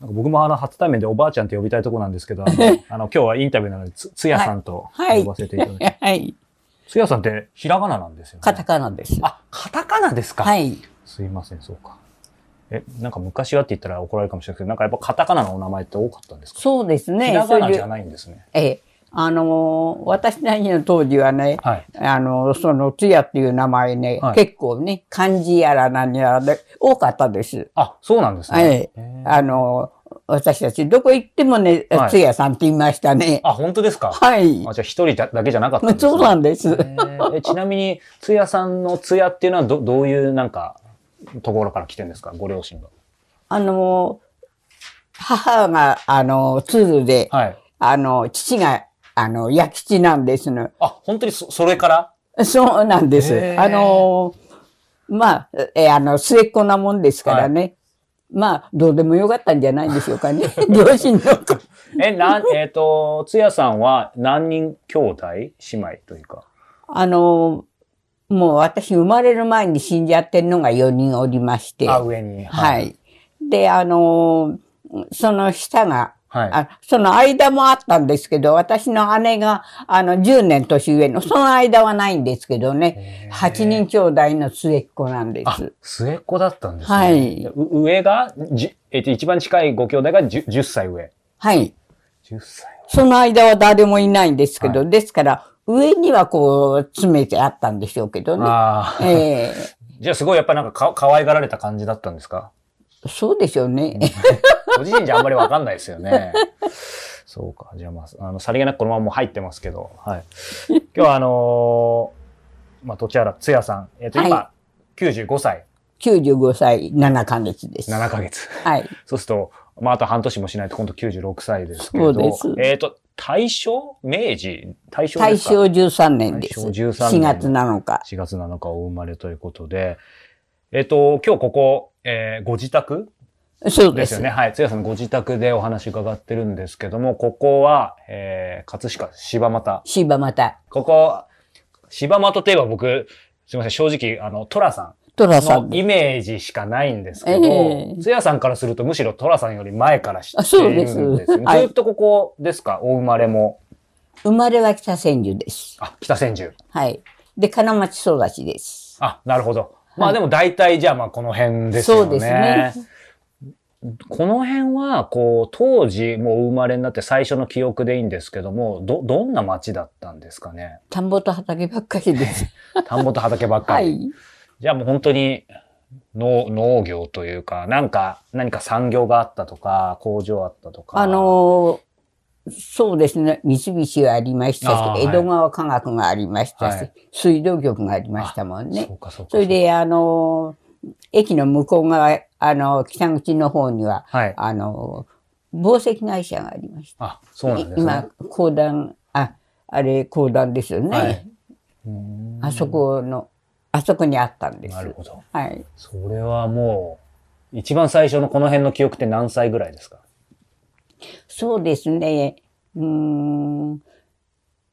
なんか僕もあの初対面でおばあちゃんって呼びたいとこなんですけど、あの、あの今日はインタビューなので、つ、つやさんとはい呼ばせていただいて。はい。つやさんってひらがななんですよね。カタカナです。あ、カタカナですか？はい。すいません、そうか。え、なんか昔はって言ったら怒られるかもしれないけど、なんかやっぱカタカナのお名前って多かったんですか？そうですね。ひらがなじゃないんですね。ええ。あのー私たちの当時はね、はい。あの、その、つやっていう名前ね、はい結構ね、漢字やら何やらで多かったです。あ、そうなんですね。ええへーあの、私たちどこ行ってもねはい、つやさんって言いましたね。あ、本当ですか？はい。あ、じゃあ一人だだけじゃなかったんですねそうなんです。ちなみに、つやさんのつやっていうのはど、どういうなんか、ところから来てるんですか？ご両親が。あの、母が、あの、鶴で、はい。あの、父が、あの、弥吉なんですの。あ、本当にそ、それから？そうなんです。あの、まあ、え、あの、末っ子なもんですからね。まあ、どうでもよかったんじゃないんでしょうかね。両親の。え、なん、えっ、と、つやさんは何人兄弟姉妹というか？あの、もう私生まれる前に死んじゃってるのが4人おりまして。あ、上に。は。い。で、あの、その下が、はい。あその間もあったんですけど、私の姉が、あの、10年年上の、その間はないんですけどね、へー8人兄弟の末っ子なんであす。、末っ子だったんですね。はい。う上が、じえっと、一番近いご兄弟が 10, 10歳上。はい。10歳その間は誰もいないんですけど、はですから、上にはこう、詰めてあったんでしょうけどね。ああ。え じゃあすごいやっぱなんかか可愛がられた感じだったんですか？えそうでしょうね。ご自身じゃあんまりわかんないですよね。そうか。じゃあまあ、あの、さりげなくこのままもう入ってますけど、はい。今日はあのーまあ、とちあらつやさん。えっ、と、今、は95歳、95歳7ヶ月です。7ヶ月。はい。そうすると、まあ、あと半年もしないと今度96歳ですけれど、そうですえっ、と、大正？明治？大正ですか？大正13年です。大正13年4月7日。4月7日お生まれということで、えっ、と、今日ここ、えーご自宅？そうです。ですよね。はい。つやさんのご自宅でお話伺ってるんですけども、ここは、えー、葛飾柴又。柴又。ここ、柴又といえば僕、すいません、正直、あの、トラさ寅さんんのイメージしかないんですけえどえ、つやさんからするとむしろトラさんより前から知っていあそうるんでですすよね。はいずっとここですか？お生まれも。生まれは北千住です。あ、北千住。はい。で、金町育ちです。あ、なるほど。まあでも大体じゃあまあこの辺ですよね。そうですね。この辺は、こう、当時もうお生まれになって最初の記憶でいいんですけども、ど、どんな街だったんですかね？田んぼと畑ばっかりです。田んぼと畑ばっかり。はい。じゃあもう本当に農、農業というか、なんか、何か産業があったとか、工場あったとか。あのーそうですね。三菱がありましたし、江戸川科学がありましたし、はい水道局がありましたもんねそ。そ。それで、あのー駅の向こう側、あの、北口の方には、はい。あのー紡績会社がありました。あ、そうなんですね。今、公団、あ、あれ、公団ですよね。はいうんあそこの、あそこにあったんです。なるほど。はい。それはもう、一番最初のこの辺の記憶って何歳ぐらいですか？そうですね。うーん。4、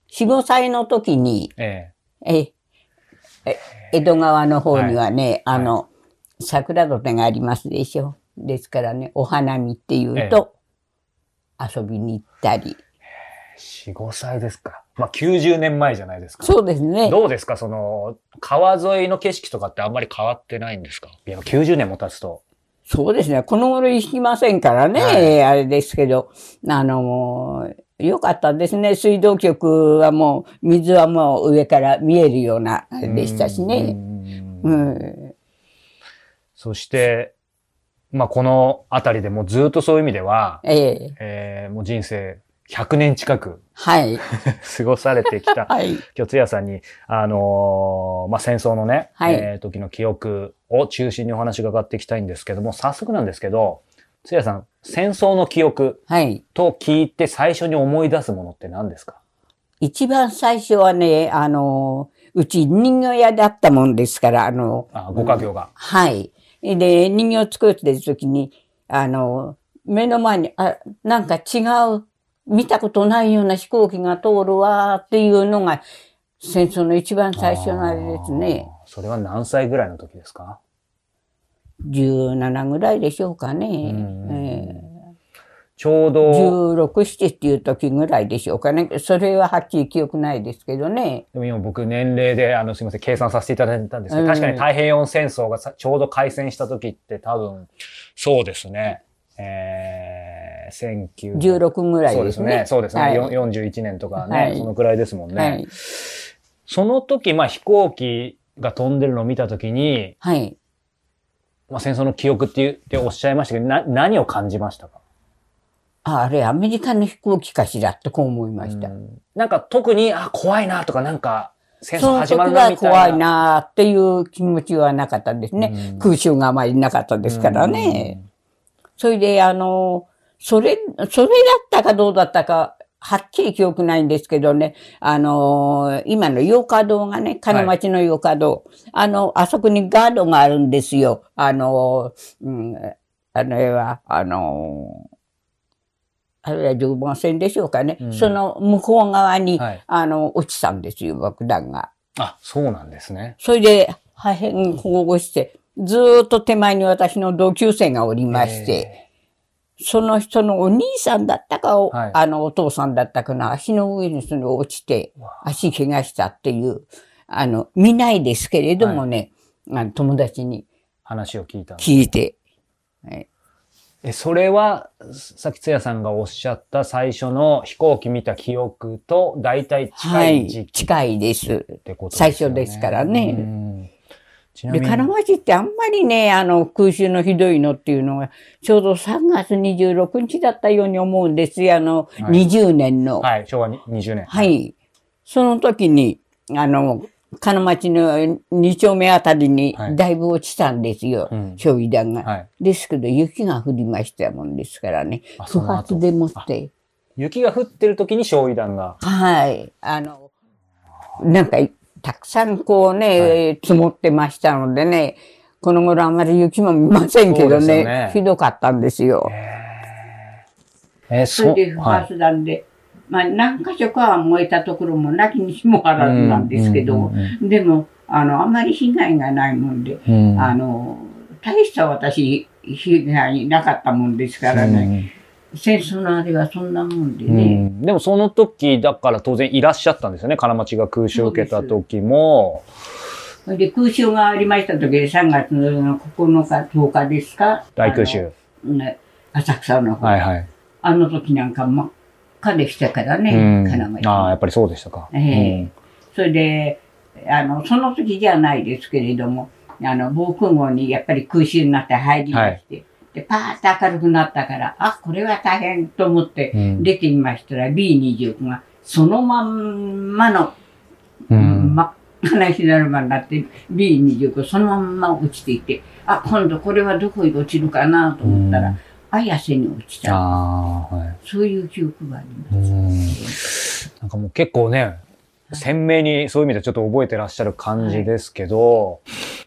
5歳の時に、ええ、え江戸川の方にはね、あの、桜土手がありますでしょ。ですからね、お花見っていうと、遊びに行ったり。え。4、5歳ですか。まあ90年前じゃないですか。そうですね。どうですか？その、川沿いの景色とかってあんまり変わってないんですか？いや、90年も経つと。そうですね。この頃行きませんからね、はいあれですけど、あの、よかったですね。水道局はもう、水はもう上から見えるような、あれでしたしうね。んうん。そして、まあこの辺りでもうずっとそういう意味では、えええーもう人生100年近くはい。過ごされてきた はい。今日、つやさんに、あのーまあ、戦争のね、はいえー時の記憶を中心にお話伺っていきたいんですけども、早速なんですけど、つやさん、戦争の記憶はい。と聞いて最初に思い出すものって何ですか？一番最初はね、あの、うち人形屋だったもんですから、あの、あ、ご家業が。はい。で、人形を作ってる時に、あの、目の前に、あ、なんか違う、見たことないような飛行機が通るわーっていうのが、戦争の一番最初のあれですね。それは何歳ぐらいの時ですか？17ぐらいでしょうかね。うんええちょうど、16、7っていう時ぐらいでしょうかね。それははっきり記憶ないですけどね。でも今僕年齢で、あの、すいません、計算させていただいたんですけど、うん確かに太平洋戦争がさちょうど開戦した時って多分、そうですね。えー、19... 16ぐらいでね。そうですすね。そうですね。はいよ41年とかね、はいそのくらいですもんね。はい。その時、まあ飛行機が飛んでるのを見た時に、はい。まあ戦争の記憶って言っておっしゃいましたけど、な、何を感じましたか？ああれ、アメリカの飛行機かしらってこう思いました。うんなんか特に、あ、怖いなとか、なんか、戦争始まるなはみたいな。怖いなっていう気持ちはなかったですね。うん空襲があまりなかったですからね。それで、あの、それ、それだったかどうだったか、はっきり記憶ないんですけどね、あの、今の洋華堂がね、金町の洋華堂、あの、あそこにガードがあるんですよ。あの、うん、あれは、あの、あれは常磐線でしょうかね。うんその向こう側に、はいあの、落ちたんですよ、爆弾が。あ、そうなんですね。それで破片保護して、ずーっと手前に私の同級生がおりまして、その人のお兄さんだったか、おはい。あのお父さんだったかな、足の上にその落ちて足怪我したっていう、あの、見ないですけれどもね、あの友達に話を聞いた聞いて、はい。え、それは、さっきつやさんがおっしゃった最初の飛行機見た記憶と大体近はい。い、時期近いです。ってことですよね。最初ですからねで。金町ってあんまりね、あの、空襲のひどいのっていうのが、ちょうど3月26日だったように思うんですよ。あの、はい20年の。はい、昭和に20年。はい。その時に、あの、金町の2丁目あたりにはいだいぶ落ちたんですよ。うん焼夷弾が。はい。ですけど、雪が降りましたもんですからね。不発でもって。雪が降ってる時に焼夷弾が。はい。あの、なんか、たくさんこうね、積もってましたのでね、この頃あまり雪も見ませんけどね、よね。ひどかったんですよ。えー、それで不はい。発弾で、まあ何箇所かは燃えたところもなきにしもあらずなんですけど、でも、あの、あまり被害がないもんで、うん。うんあの、大した私、被害なかったもんですからね、戦争のあれはそんなもんでうんうね。んでもその時、だから当然いらっしゃったんですよね。金町が空襲を受けた時も。で空襲がありました時で3月の9日、10日ですか？大空襲。ね浅草の方、はいはい。あの時なんか真っ赤でしたからうね、ん金町。ああ、やっぱりそうでしたか。ええそれで、あの、その時じゃないですけれども、あの、防空壕にやっぱり空襲になって入りまして、で、パーッと明るくなったから、あ、これは大変と思ってうん出てみましたら、B29 がそのまんまの、うん真っ赤な火だるまになって、B29 そのまんま落ちていて、あ、今度これはどこに落ちるかなと思ったら、うん綾瀬に落ちた。ああ、はい。そういう記憶がありうます。んなんかもう結構ね、鮮明にそういう意味でちょっと覚えてらっしゃる感じですけど、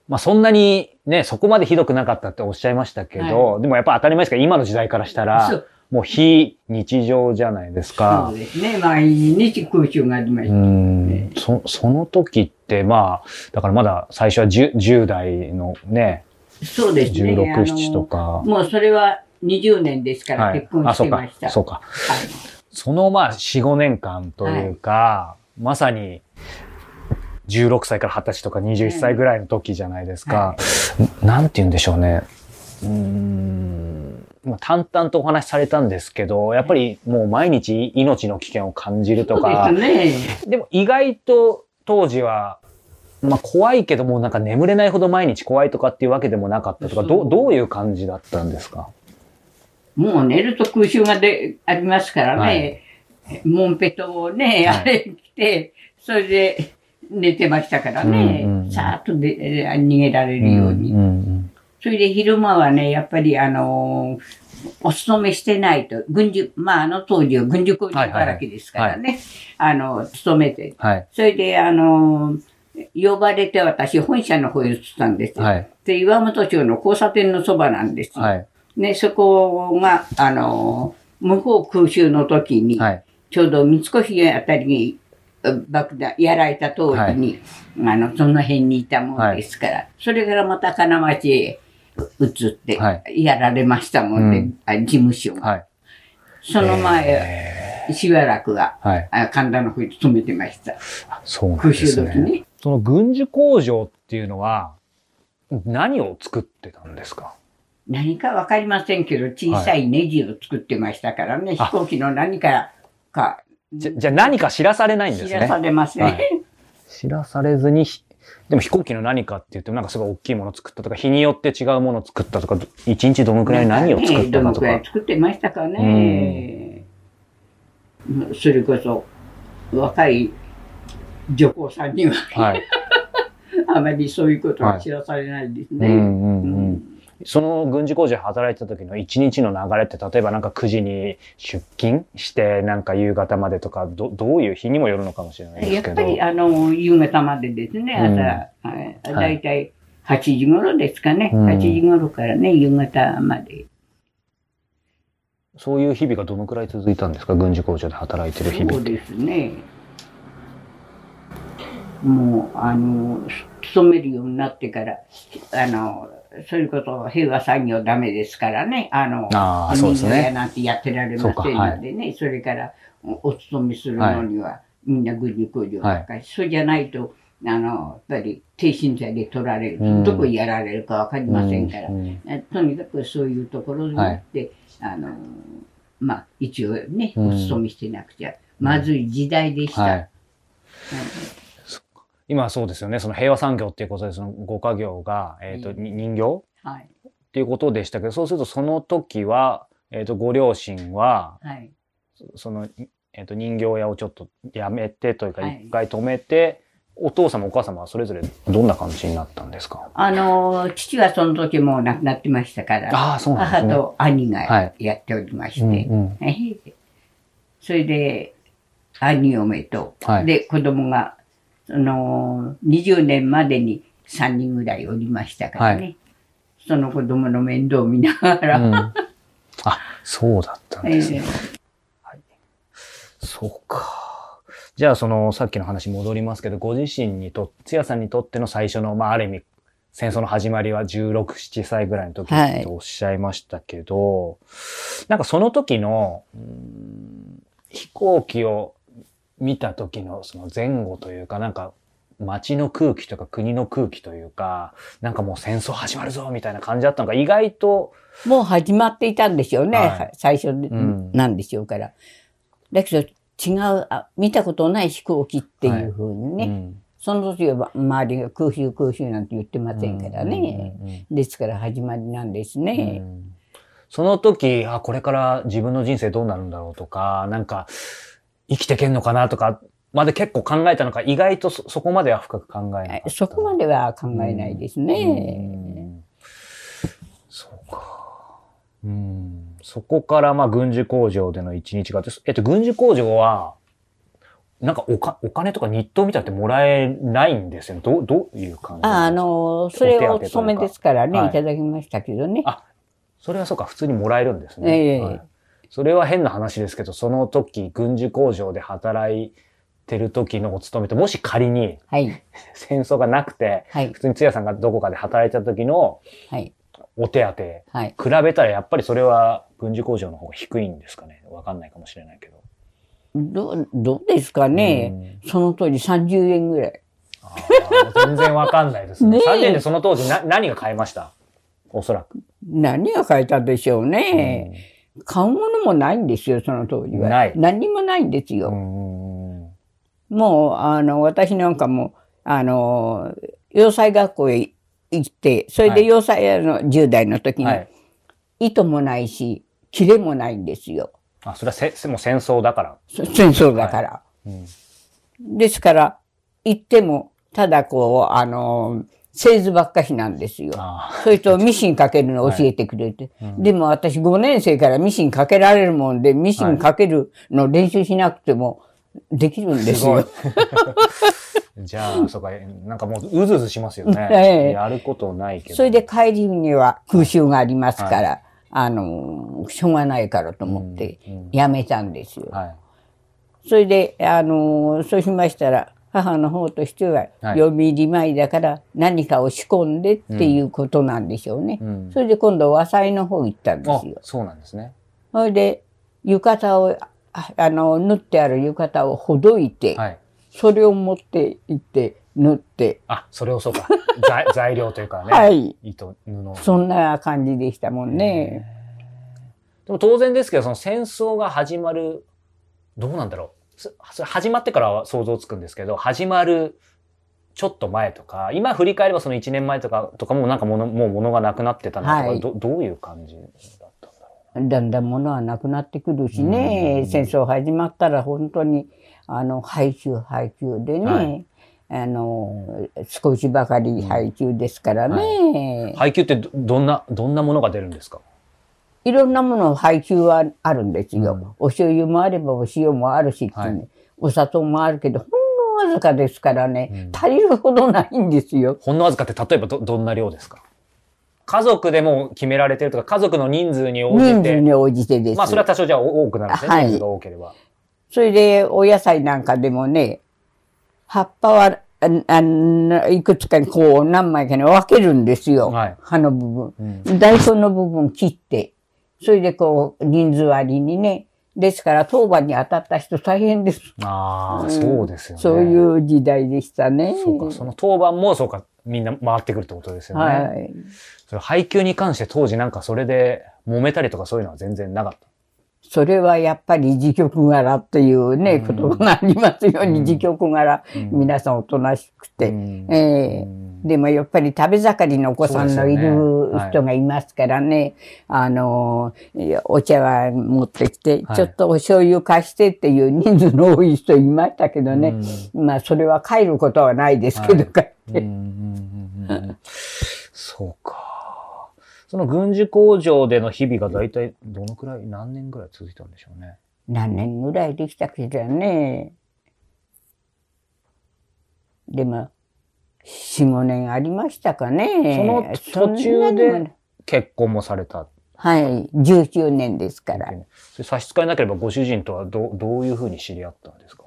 まあそんなにね、そこまでひどくなかったっておっしゃいましたけど、でもやっぱ当たり前ですけど、今の時代からしたそら、うもう非日常じゃないですそかう。ですね。毎日空襲がありましうた。んそその時って、まあ、だからまだ最初は 10, 10代のね、そうですね。16、あの7とか。もうそれは20年ですからはい結。婚あ、そうかしてました。。そうか。はいそのまあ4、5年間というか、まさに16歳から20歳とか21歳ぐらいの時じゃないですか。なんて言うんでしょうね。うーん。まあ淡々とお話しされたんですけど、やっぱりもう毎日命の危険を感じるとか、ですね。でも意外と当時は、まあ怖いけどもうなんか眠れないほど毎日怖いとかっていうわけでもなかったとか、どうどういう感じだったんですか？もう寝ると空襲がでありますからね。モンペトをね、はいあれ着て、それで寝てましたからね。うんうんうんさーっとでえー逃げられるように。うんうんそれで昼間はね、やっぱりあのーお勤めしてないと、軍事、まああの当時は軍事工事だらけですからね、あの、勤めて。はい。それであのー呼ばれて私本社の方へ移ったんですよ。はい。で、岩本町の交差点のそばなんですよ。はい。ね、そこが、あのー向こう空襲の時に、はい。ちょうど三越あたりにう爆弾やられた当時に、あの、その辺にいたもんですから、それからまた金町へ移っては、やられましたもんで、うんあ事務所が。はい。その前、へしばらくは、神田の方に勤めてました。そうなん空襲ですね。時に。その軍需工場っていうのは、何を作ってたんですか？何かわかりませんけど、小さいネジを作ってましたからね、あ飛行機の何かか、じゃ、じゃあ何か知らされないんです知らさね。れません。はい知らされずに、ひでも飛行機の何かって言ってもなんかすごい大きいもの作ったとか、日によって違うもの作ったとか、ど一日どのくらい何を作ったかとかどのくらい。作ってましたかね。それこそ、若い女工さんにははい。あまりそういうことは知らされないですね。うんうんううん。んその軍事工場で働いてた時の一日の流れって、例えばなんか9時に出勤して、なんか夕方までとか、どどういう日にもよるのかもしれないですけど。やっぱり、あの、夕方までですね、うん朝、はいだいたい8時頃ですかね。うん8時頃からね、夕方まで。そういう日々がどのくらい続いたんですか？軍事工場で働いてる日々。そうですね。もう、あの、勤めるようになってから、あの、それこそ平和産業ダメですからね、あの、ああ、そうですね。なんてやってられませんそうかはいのでね、それからおお勤めするのには、みんな軍事工場ばっかり、そうじゃないと、あの、やっぱり低身体で取られる、うん。どこやられるかわかりませんから、うんうん。えとにかくそういうところに行って、あの、まあ、一応ね、うん。お勤めしてなくちゃ、まずい時代でした。はい。今はそうですよね。その平和産業っていうことで、その5家業が、えっ、と、うんに人形？はい。っていうことでしたけど、そうするとその時は、えっ、と、ご両親は、はい。その、えっ、と、人形屋をちょっとやめてというか、はい一回止めて、お父様お母様はそれぞれどんな感じになったんですか？あの、父はその時もう亡くなってましたから、ああ、そうなんですね。母と兄はがいやっておりまして、うんうんはいそれで、兄嫁と、はいで、子供が、その、20年までに3人ぐらいおりましたからね。はその子供の面倒を見ながら、うんあ、そうだったんですね。えそうか。じゃあ、その、さっきの話戻りますけど、ご自身にと、つやさんにとっての最初の、まあ、ある意味、戦争の始まりは16、7歳ぐらいの時はいとおっしゃいましたけど、なんかその時の、うーん飛行機を見た時のその前後というか、なんか街の空気とか国の空気というか、なんかもう戦争始まるぞみたいな感じだったのが意外と、もう始まっていたんでしょうね、はい。最初なんでしょうから。だけど、違うあ、見たことない飛行機っていうふうにね、うん。その時は周りが空襲空襲なんて言ってませんからね。うんうんうんですから始まりなんですうね。ん。その時、あ、これから自分の人生どうなるんだろうとか、なんか、生きてけんのかなとか、まで結構考えたのか、意外とそそこまでは深く考えなかった。そこまでは考えないですうね。んそうか。うん。そこから、まあ、軍需工場での一日がえっと、軍需工場は、なんかおか、お金とか日当みたいなってもらえないんですよね。どう、どういう感じああの、それをお勤めですからね、はいいただきましたけどね。あそれはそうか、普通にもらえるんですね。ええはいそれは変な話ですけど、その時、軍需工場で働いてる時のお勤めと、もし仮にはい。戦争がなくて、はい普。通につやさんがどこかで働いてた時のはい。お手当、はい。比べたらやっぱりそれは軍需工場の方が低いんですかね？わかんないかもしれないけど。どう、どうですかね？その当時30円ぐらい。全然わかんないですね。ねえ3年でその当時な何が買えました？おそらく。何が書いたでしょうね。買うものもないんですよ、その当時は。ない何にもないんですうよ。もう、あの、私なんかも、あの、洋裁学校へ行って、それはいで洋裁、あの、10代の時に、はい。糸もないし、切れもないんですよ。あ、それはせもう戦争だから。そ戦争だから。うんですから、行っても、ただこう、あの、製図ばっかしなんですよ。あそれとミシンかけるの教えてくれて。でも私5年生からミシンかけられるもんで、ミシンかけるの練習しなくてもできるんーですよ。じゃあ、そうか、なんかもううずうずしますよね。ええやることないけど。それで帰りには空襲がありますから、あの、しょうがないからと思ってやめたんですよ。はい。それで、あの、そうしましたら、母の方としては、はい読売前だから何かを仕込んでっていうことなんでしょうね。うんそれで今度和裁の方行ったんであすよ。そうなんですね。それで、浴衣を、ああの、縫ってある浴衣をほどいて、はい。それを持って行って、縫って、あ、それをそうか。材材料というかね。はい。糸、布。そんな感じでしたもんね。でも当然ですけど、その戦争が始まる、どうなんだろう。そそれ始まってからは想像つくんですけど、始まるちょっと前とか、今振り返ればその1年前とか、とかもなんか物、もう物がなくなってたなとか、はい。どどういう感じだったんだろだんだん物はなくなってくるしうねん、戦争始まったら本当に、あの、配給配給でね、はい。あの、少しばかり配給ですからね、う。配給ってどどんな、どんなものが出るんですか？いろんなもの配給はあるんですよ。うんお醤油もあればお塩もあるし、はいお砂糖もあるけど、ほんのわずかですからね、うん足りるほどないんですよ。ほんのわずかって例えばど、どんな量ですか？家族でも決められてるとか、家族の人数に応じて、人数に応じてです。まあそれは多少じゃあ多くなるんですね、はい人数が多ければ。それで、お野菜なんかでもね、葉っぱは、ああのいくつかにこう何枚かに分けるんですよ。はい葉の部うん分。大根の部分切って、それでこう人数割りにね。ですから当番に当たった人大変です。ああ、うんそうですよね。そういう時代でしたね。そうか、その当番もそうか、みんな回ってくるってことですよね。はい。それ配給に関して当時なんかそれで揉めたりとかそういうのは全然なかった。それはやっぱり自局柄っていうね、うん言葉がありますように、うん自局柄、うん皆さんおとなしくて。うんええうんでもやっぱり食べ盛りのお子さんのいる人がいますからね、あの、いやお茶碗持ってきて、はい。ちょっとお醤油貸してっていう人数の多い人いましたけどね、まあそれは帰ることはないですけど、はい。帰ってそうか。その軍事工場での日々が大体どのくらい、何年ぐらい続いたんでしょうね。何年ぐらいできたけどね。でも、4、5年ありましたかね。その途中で結婚もされた。はい、19年ですから。差し支えなければご主人とはどうどういうふうに知り合ったんですか？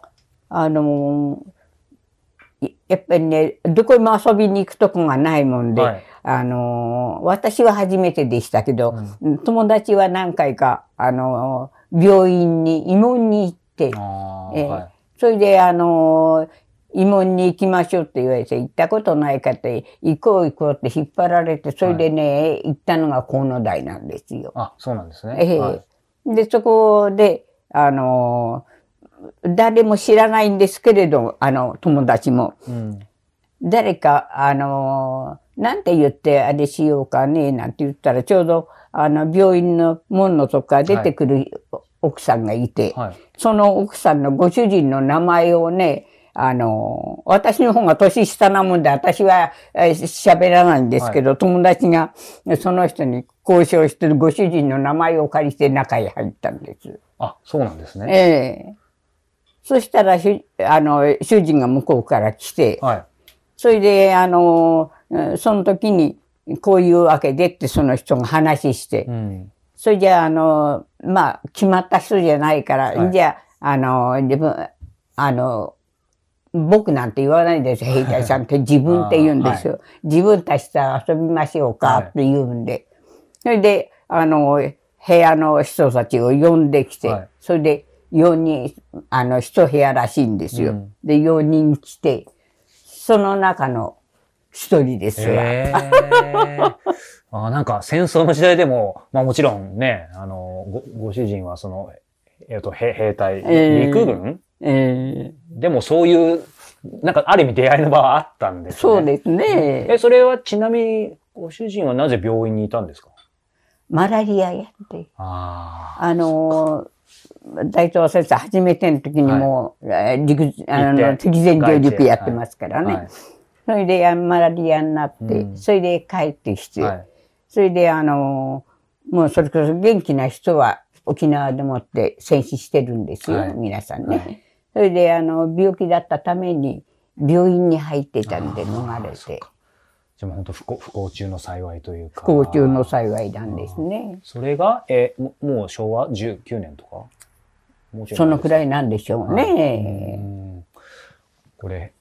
あのいやっぱりね、どこにも遊びに行くとこがないもんで、はいあの私は初めてでしたけど、友達は何回か、あの病院に、慰問に行って、ええはい。それで、あの慰問に行きましょうって言われて、行ったことないかって、行こう行こうって引っ張られて、それでね、行ったのが河野台なんですよ。あ、そうなんですね。ええはいで、そこで、あの誰も知らないんですけれど、あの、友達も。うん誰か、あのなんて言ってあれしようかね、なんて言ったら、ちょうど、あの、病院の門のとこから出てくる奥さんがいて、はい。その奥さんのご主人の名前をね、あの、私の方が年下なもんで、私はえー喋らないんですけど、友達がその人に交渉してるご主人の名前を借りて中へ入ったんです。あ、そうなんですね。ええそしたらしゅ、あの、主人が向こうから来て、はい。それで、あの、うんその時に、こういうわけでってその人が話して、うん。それじゃあ、あの、まあ、決まった人じゃないから、はいじゃあ、あの、自分、あの、僕なんて言わないですよ。兵隊さんって自分って言うんですよ。自分たちと遊びましょうかはいって言うんで。それで、あの、部屋の人たちを呼んできて、はいそれで4人、あの、一部屋らしいんですよ。うんで、4人来て、その中の一人ですわ。へえ。あなんか戦争の時代でも、まあもちろんね、あの、ごご主人はその、えっ、と、兵兵隊、ええ陸軍ええでもそういう、なんかある意味出会いの場はあったんですね。そうですね。え、それはちなみに、ご主人はなぜ病院にいたんですか？マラリアやって。ああ。あのー、大東先生初めての時にもう、えー陸あ行の、敵前上陸やってますからね。はいそれであマラリアになって、うんそれで帰ってきて、はい。それであのー、もうそれこそ元気な人は沖縄でもって戦死してるんですよ、はい皆さんね。はいそれであの、病気だったために病院に入ってたんで逃れて、じゃあもう本当不幸、不幸中の幸いというか。不幸中の幸いなんですね。それが、えももう昭和19年とか？そのくらいなんでしょうね。うんこれ、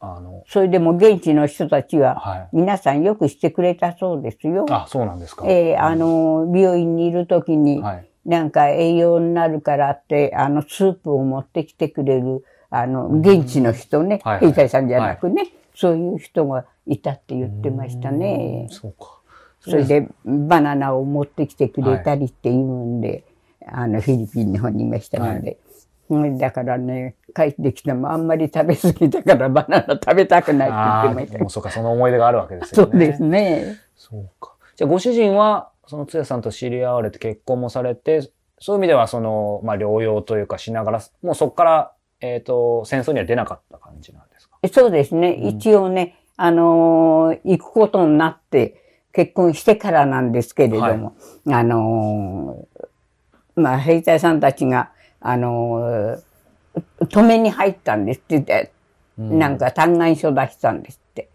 あの、それでも現地の人たちは、はい。皆さんよくしてくれたそうですよ。あ、そうなんですか。えーあの、病院にいるときに、はい。なんか栄養になるからって、あの、スープを持ってきてくれる、あの、現地の人ね、はいはい兵隊さんじゃなくね、そういう人がいたって言ってましたね。そうか。それで、バナナを持ってきてくれたりっていうんで、あの、フィリピンの方にいましたので。うんだからね、帰ってきてもあんまり食べ過ぎたからバナナ食べたくないって言ってましたー、もうそうか、その思い出があるわけですよね。そうですね。そうか。じゃあ、ご主人は、そのつやさんと知り合われて結婚もされて、そういう意味では、その、まあ、療養というかしながら、もうそこから、えっ、と、戦争には出なかった感じなんですか？そうですね。一応ね、あのー行くことになって、結婚してからなんですけれども、あのーまあ、兵隊さんたちが、あのー止めに入ったんですって言って、うんなんか嘆願書出したんですって。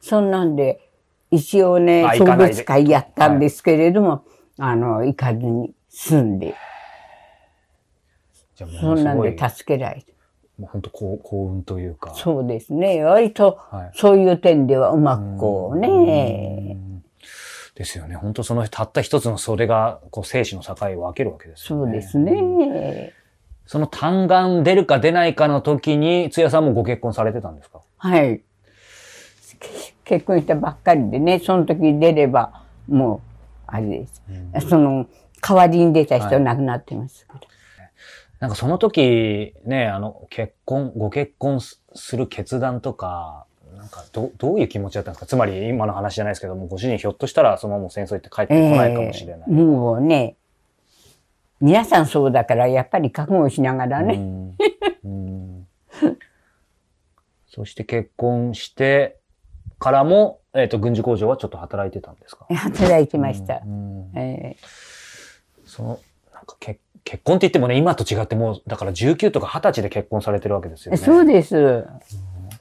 そんなんで、一応ね送別会やったんですけれども、あの、行かずに済んで、じゃそんなんで助けられて。もう本当幸幸運というか。そうですね。割と、はい。そういう点ではうまくこううね、んですよね。本当そのたった一つのそれが、こう、生死の境を分けるわけですよね。そうですね。その単眼出るか出ないかの時に、つやさんもご結婚されてたんですか？はい。け結婚したばっかりでね、その時出れば、もう、あれです。その、代わりに出た人亡くなってますから。なんかその時、ね、あの、結婚、ご結婚すする決断とか、なんかど、どういう気持ちだったんですか？つまり今の話じゃないですけども、ご主人ひょっとしたらそのまま戦争行って帰ってこないかもしれない。ええもうね、皆さんそうだから、やっぱり覚悟しながらね。うんうんそして結婚してからも、えっ、と、軍事工場はちょっと働いてたんですか？働いてました。うんえその、なんか結結婚って言ってもね、今と違ってもう、だから19とか20歳で結婚されてるわけですよね。えそうです。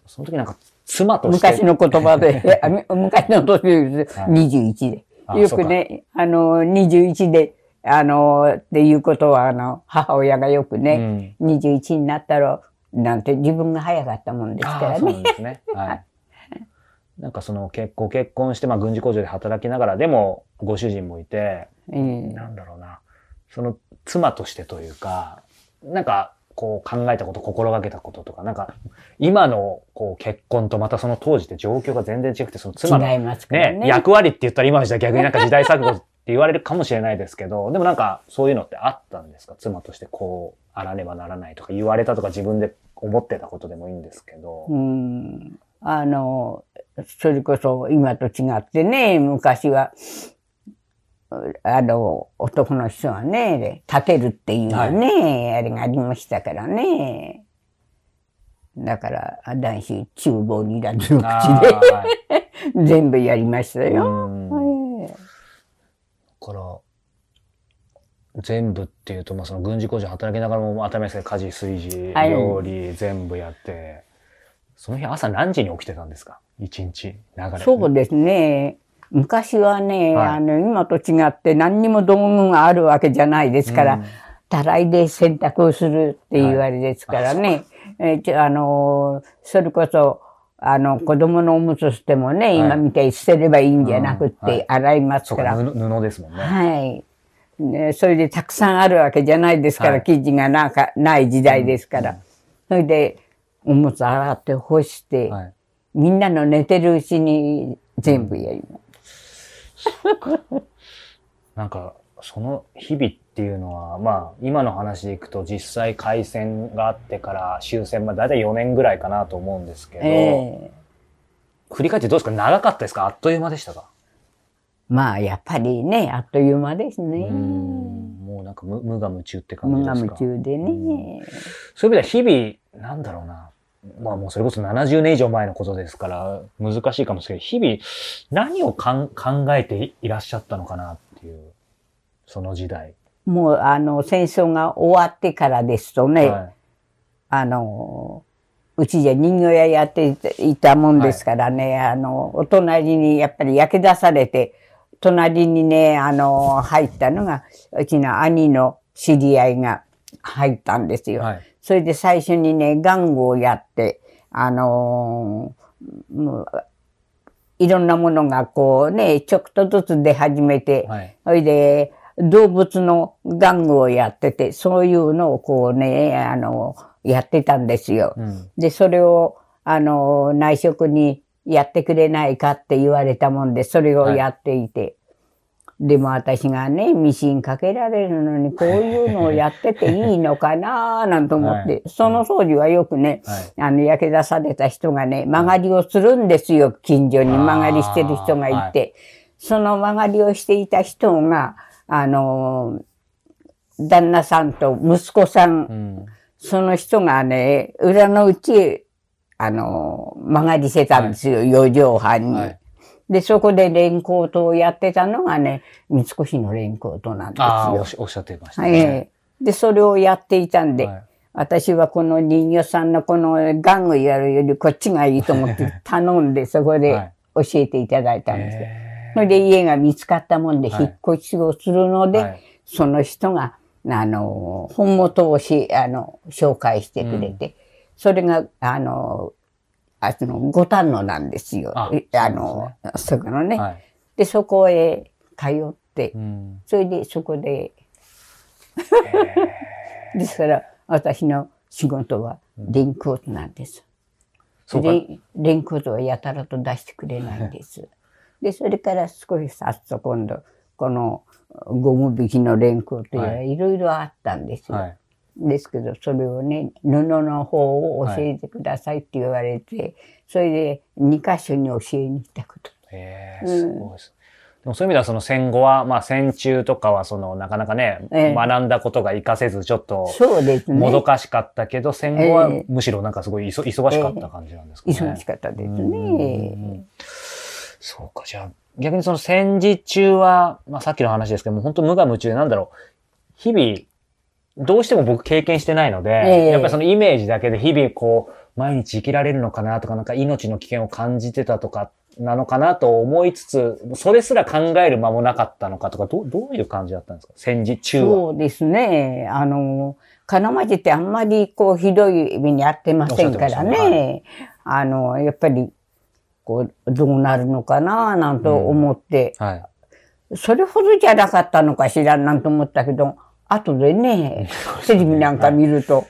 その時なんか、妻として。昔の言葉で、昔の年です。はい21で。あよくね、あの、21で、あの、っていうことは、あの、母親がよくうね、ん。21になったら、なんて自分が早かったもんですからね。そうですね。はい。なんかその結婚、結婚して、まあ軍事工場で働きながら、でもご主人もいて、うんなんだろうな、その妻としてというか、なんかこう考えたこと、心がけたこととか、なんか今のこう結婚とまたその当時って状況が全然違くて、その妻のね、ね。役割って言ったら今の時代逆になんか時代錯誤って言われるかもしれないですけど、でもなんかそういうのってあったんですか？妻としてこうあらねばならないとか言われたとか自分で思ってたことでもいいんですけど。うん。あの、それこそ今と違ってね、昔は、あの、男の人はね、立てるっていうね、あれがありましたからね。だから、男子、厨房にいらずのあ口ーはい。で 全部やりましたうよ。から、全部っていうと、まあ、その軍事工場働きながらも当たり前ですけど、家事、炊事、はい。料理、全部やって、その日朝何時に起きてたんですか？一日、流れ。そうですね。昔はね、はいあの、今と違って何にも道具があるわけじゃないですから、うんたらいで洗濯をするっていうあれですからね。えーちょあのーそれこそ、あの、子供のおむつしてもね、い今みたいに捨てればいいんじゃなくて、洗いますそうか、から。布布ですもんね。はい。ね、それでたくさんあるわけじゃないですから、はい生地がなんかない時代ですから。それで、おむつ洗って干して、はい。みんなの寝てるうちに全部やります。なんか、その日々っていうのは、まあ、今の話でいくと、実際開戦があってから終戦まで、だいたい4年ぐらいかなと思うんですけど、ええ振り返ってどうですか？長かったですか？あっという間でしたか？まあ、やっぱりね、あっという間ですね。うんもうなんか無無我夢中って感じ無ですか？我夢中でね。そういう意味では日々、なんだろうな。まあもうそれこそ70年以上前のことですから、難しいかもしれないけど、日々何を考えていらっしゃったのかなっていう、その時代。もう、あの、戦争が終わってからですとね、はいあの、うちじゃ人形屋やっていたもんですからね、あの、お隣にやっぱり焼け出されて、隣にね、あの、入ったのが、うちの兄の知り合いが入ったんですよ。はい。それで最初にね、玩具をやって、あのーいろんなものがこうね、ちょっとずつ出始めて、はい。それで、動物の玩具をやってて、そういうのをこうね、あの、やってたんですよ。うん。で、それを、あの、内職にやってくれないかって言われたもんで、それをやっていて。でも私がね、ミシンかけられるのに、こういうのをやってていいのかな なんて思って、その当時はよくね、はい。あの、焼け出された人がね、曲がりをするんですよ、近所に曲がりしてる人がいて。その曲がりをしていた人が、あの、旦那さんと息子さんう、ん。その人がね、裏のうち、あの、曲がりしてたんですよ、四畳半に。はいで、そこでレンコートをやってたのがね、三越のレンコートなんですああ、およっ。しおっしゃってましたはいね。。で、それをやっていたんで、はい私はこの人形さんのこの玩具やるよりこっちがいいと思って頼んで、そこはでい教えていただいたんですよ。へそれで家が見つかったもんで、はい引っ越しをするので、はいその人が、あの、本元をし、あの、紹介してくれて、それが、あの、あの、五反野なんですよ。あえあの、そこのね、はい。で、そこへ通ってう、ん。それでそこで、ですから、私の仕事はレインコートなんです。そうかレ。レインコートはやたらと出してくれないんです。で、それから少し経つと今度、このゴム引きのレインコートはやいろいろあったんですよ。はい。ですけど、それをね、布の方を教えてくださいって言われて、それで2箇所に教えに行ったこと。へえ、すごいです。でもそういう意味ではその戦後は、まあ戦中とかはそのなかなかね、ええ学んだことが活かせずちょっとそうですね。もどかしかったけど、戦後はええむしろなんかすごい忙忙しかった感じなんですかね。忙しかったですうんね。そうか、じゃあ逆にその戦時中は、まあさっきの話ですけども、本当無我夢中でなんだろう、日々、どうしても僕経験してないので、ええやっぱりそのイメージだけで日々こう、毎日生きられるのかなとか、なんか命の危険を感じてたとか、なのかなと思いつつ、それすら考える間もなかったのかとか、どうどういう感じだったんですか？戦時中は。そうですね。あの、金町ってあんまりこうひどい目に遭ってませんからおっしゃってましたね。あの、やっぱり、こう、どうなるのかななんと思って、はい。それほどじゃなかったのかしらなんて思ったけど、後でね、テレビなんか見ると、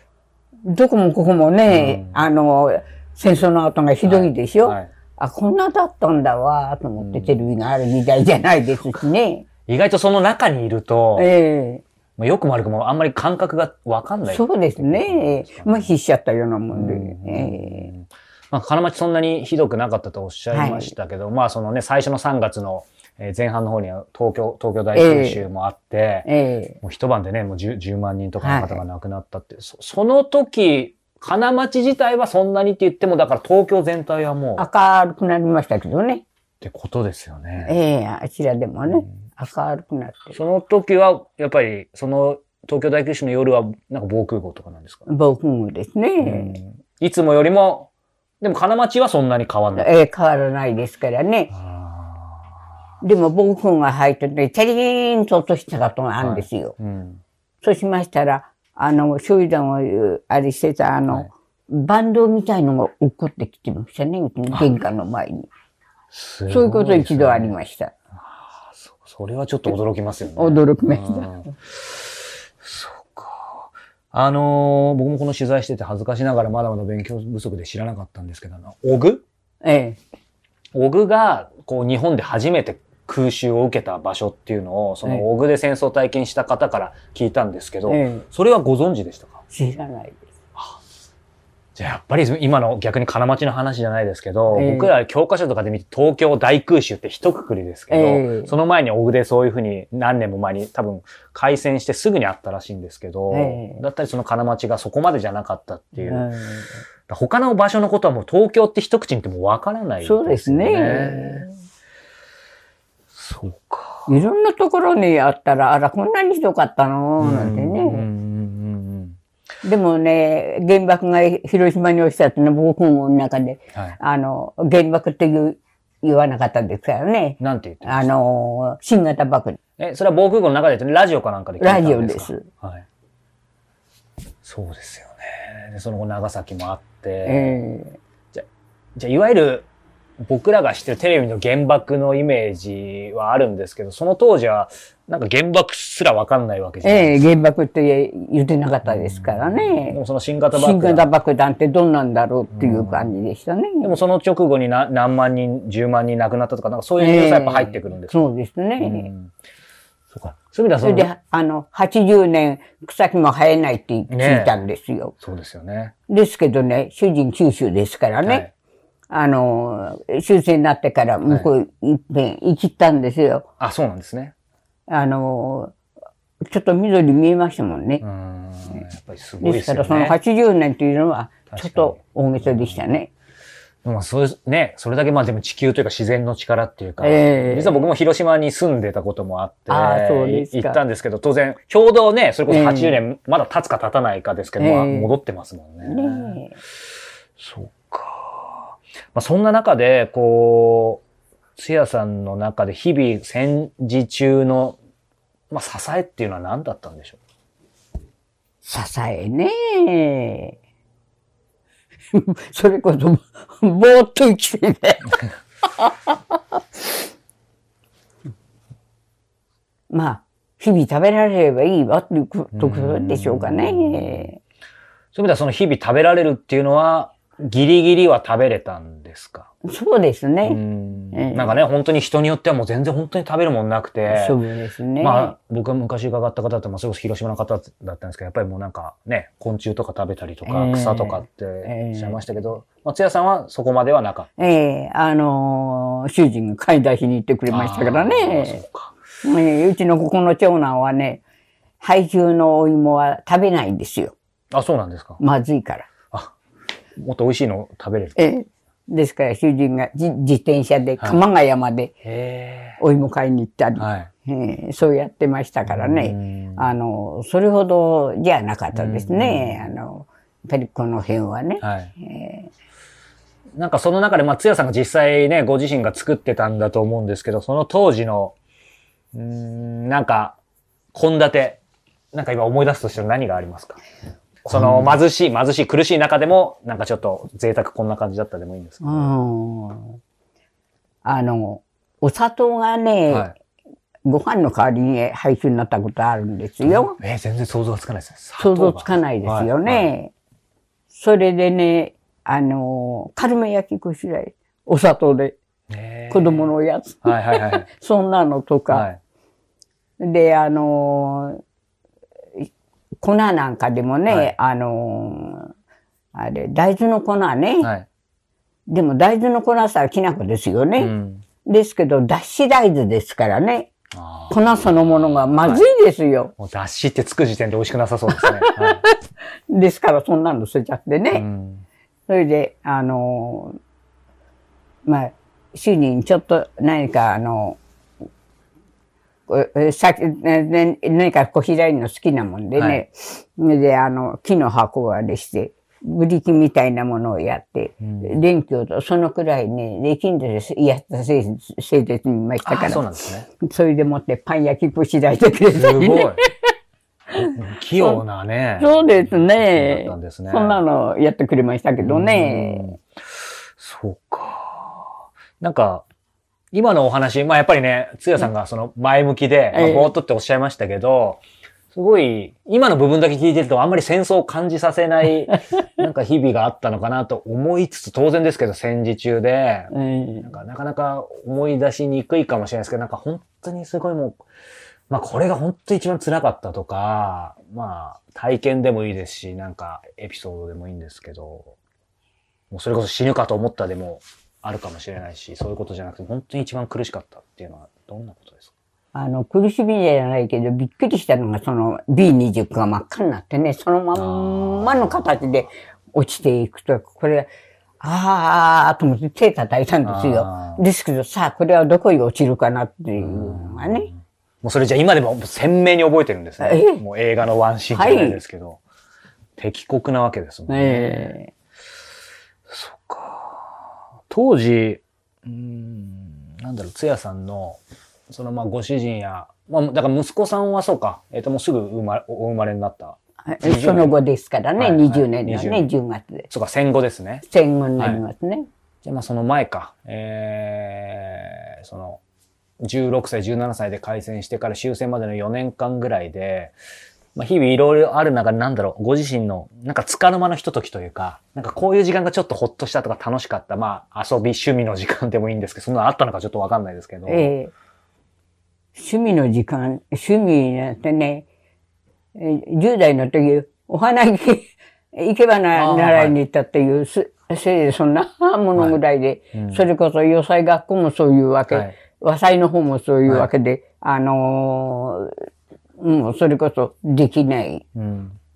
どこもここもね、あの、戦争の後がひどいでしょ、はいあ、こんなだったんだわ、と思ってテレビがある時代じゃないですしね。意外とその中にいると、ええまあよくも悪くもあんまり感覚がわかんない。そうですね。麻痺しちゃったようなもんで。うんええまあ、金町そんなにひどくなかったとおっしゃいましたけど、まあそのね、最初の3月のえー前半の方には東京、東京大空襲もあって、ええもう一晩でね、もう 10, 10万人とかの方が亡くなったって、そその時、金町自体はそんなにって言っても、だから東京全体はもう、っ明るくなりましたけどね。てことですよね。ええあちらでもね、明るくなって。その時は、やっぱり、その東京大空襲の夜は、なんか防空壕とかなんですか、防空壕ですね。うんいつもよりも、でも金町はそんなに変わんない。ええ変わらないですからね。あでも防空壕が入ってて、チャリーンと落としたことがあるんですよ。ーうん。そうしましたら、あの、焼夷弾をあれしてた、あの、はいバンドみたいのが落っこってきてましたね、うちの玄関の前に。そういうこと一度ありすました。そそれはちょっと驚きますよね。驚きました。うんそうか。あのー僕もこの取材してて恥ずかしながらまだまだ勉強不足で知らなかったんですけど、オグ？ええ。オグが、こう、日本で初めて空襲を受けた場所っていうのを、そええ。のオグで戦争を体験した方から聞いたんですけど、ええ。それはご存知でしたか？知らないです。じゃあやっぱり今の逆に金町の話じゃないですけど、ええ。僕ら教科書とかで見て東京大空襲って一括りですけど、ええ。その前にオグでそういうふうに何年も前に多分開戦してすぐにあったらしいんですけど、ええ。だったりその金町がそこまでじゃなかったっていう、うん。他の場所のことはもう東京って一口に言ってもわからない、そうですね。。そうか。いろんなところにあったら、あら、こんなにひどかったの？なんてね。うんうんうんうんでもね、原爆が広島に落ちたってのは僕の中で、はい。あの、原爆って言う言わなかったですからね。なんて言ってあの、新型爆弾。え、それは防空壕の中で言ってラジオかなんかで聞いたんですか？ラジオです。はい。そうですよね。で、その後長崎もあって、えじゃあいわゆる僕らが知ってるテレビの原爆のイメージはあるんですけど、その当時は、なんか原爆すらわかんないわけじゃないええですか。原爆って言ってなかったですからでね。もその新型爆新弾。型爆弾ってどんなんだろうっていう感じでしたね。でもその直後にな何万人、10万人亡くなったとか、なんかそういうニュースはやっぱ入ってくるんですか、そうですね。うんそうか。そういう意味それであの、80年草木も生えないって聞いたんですよ。そうですよね。ですけどね、主人九州ですからね。はいあの、終戦になってから向こういっぺん行きったんですよ。あ、そうなんですね。あの、ちょっと緑見えましたもんねう。ん。やっぱりすごいですすよね。その80年というのは、ちょっと大げさでしたね。でもそうね、それだけまあでも地球というか自然の力っていうか、ええ実は僕も広島に住んでたこともあって、ああそうですかい行ったんですけど、当然、ちょうどね、それこそええ80年、まだ経つか経たないかですけど、ええまあ戻ってますもんね。ねそうか。まあそんな中で、こう、つやさんの中で日々戦時中の、まあ支えっていうのは何だったんでしょ支えね それこそ、ぼーっと生きてね。まあ、日々食べられればいいわっていうことでしょうかね。うそういう意味ではその日々食べられるっていうのは、ギリギリは食べれたんですか？そうですうね。なんかね、本当に人によってはもう全然本当に食べるもんなくて、そうですね。まあ、僕が昔伺った方って、まあ、それこそ広島の方だったんですけど、やっぱりもうなんかね、昆虫とか食べたりとか、ええ草とかってええおっしゃいましたけど、松屋さんはそこまではなかった。ええあのー主人が買い出しに行ってくれましたからねそう。か。ええうちのここの長男はね、配給のお芋は食べないんですよ。あ、そうなんですか。まずいから。もっと美味しいの食べれる。ええですから主人がじ自転車ではい鎌ヶ谷までへお芋買いに行ったり、え。はい。ええそうやってましたからね。ねあの、それほどじゃなかったですね。あの、やっぱりこの辺はね。はい。なんかその中で、まあ、つやさんが実際ね、ご自身が作ってたんだと思うんですけど、その当時の、うーん、なんか、献立、なんか今思い出すとしたら何がありますか？その貧しい、貧しい、苦しい中でも、なんかちょっと贅沢こんな感じだったでもいいんですか、うん。あの、お砂糖がね、はい。ご飯の代わりに配給になったことあるんですよ。えー全然想像がつかないですね。想像つかないですよね。はいはいそれでね、あの、カルメ焼きこしらえ、お砂糖で、子供のやつ、はいはいはい。そんなのとか、はい。で、あの、粉なんかでもね、はいあの、あれ、大豆の粉ね、はい。でも大豆の粉したらきな粉ですよね。うん。ですけど、脱脂大豆ですからね、あ粉そのものがまずいですよ。ーもう脱脂ってつく時点で美味しくなさそうですね。は いですから、そんなの捨てちゃってね。うんそれで、あの、まあ、主人ちょっと何か、あの、ええさえね何かこう開いるの好きなもんでね。で、あの、木の箱割れして、ブリキみたいなものをやって、うん電気をと、そのくらいね、できんですやったせい製鉄にいましたかあそうら、なんですね。それでもってパン焼きこしらえてくれね。ごい。器用なね。そうですだねったんですね。そんなのやってくれましたけどね。うん。そうか。なんか、今のお話、まあやっぱりね、つやさんがその前向きで、まあええぼーっとっておっしゃいましたけど、すごい、今の部分だけ聞いてるとあんまり戦争を感じさせない、なんか日々があったのかなと思いつつ、当然ですけど戦時中で、うんなんかなかなか思い出しにくいかもしれないですけど、なんか本当にすごいもう、まあこれが本当に一番辛かったとか、まあ体験でもいいですし、なんかエピソードでもいいんですけど、もうそれこそ死ぬかと思ったでもあるかもしれないし、そういうことじゃなくて本当に一番苦しかったっていうのはどんなことですか？あの、苦しみじゃないけど、びっくりしたのが、その B20 が真っ赤になってね、そのまんまの形で落ちていくと、これ、あーと思って手叩いたんですよあ。ーですけど、さあ、これはどこに落ちるかなっていうのがね。もうそれじゃあ今でも鮮明に覚えてるんですね。ええもう映画のワンシーンじゃないですけど。敵国なわけですもんね。えそっか。当時、うーん、なんだろう、つやさんの、そのまあご主人や、まあだから息子さんはそうか、えっ、ともうすぐ生まれ、お生まれになった。えその後ですからね、はいはい20年のね、20 10月で。そうか、戦後ですね。戦後になりますね。じゃあまあその前か、えー、その、16歳、17歳で開戦してから終戦までの4年間ぐらいで、まあ、日々いろいろある中でなんだろう、ご自身の、なんかつかの間のひとときというか、なんかこういう時間がちょっとほっとしたとか楽しかった、まあ遊び、趣味の時間でもいいんですけど、そんなのあったのかちょっとわかんないですけど。えー、趣味の時間、趣味なんてね、10代の時、お花行け、行けばな、習いに行ったっていう、せいでそんなものぐらいで、はい。うん、それこそ洋裁学校もそういうわけ、はい、和裁の方もそういうわけで、はい、あのー、うん、それこそできない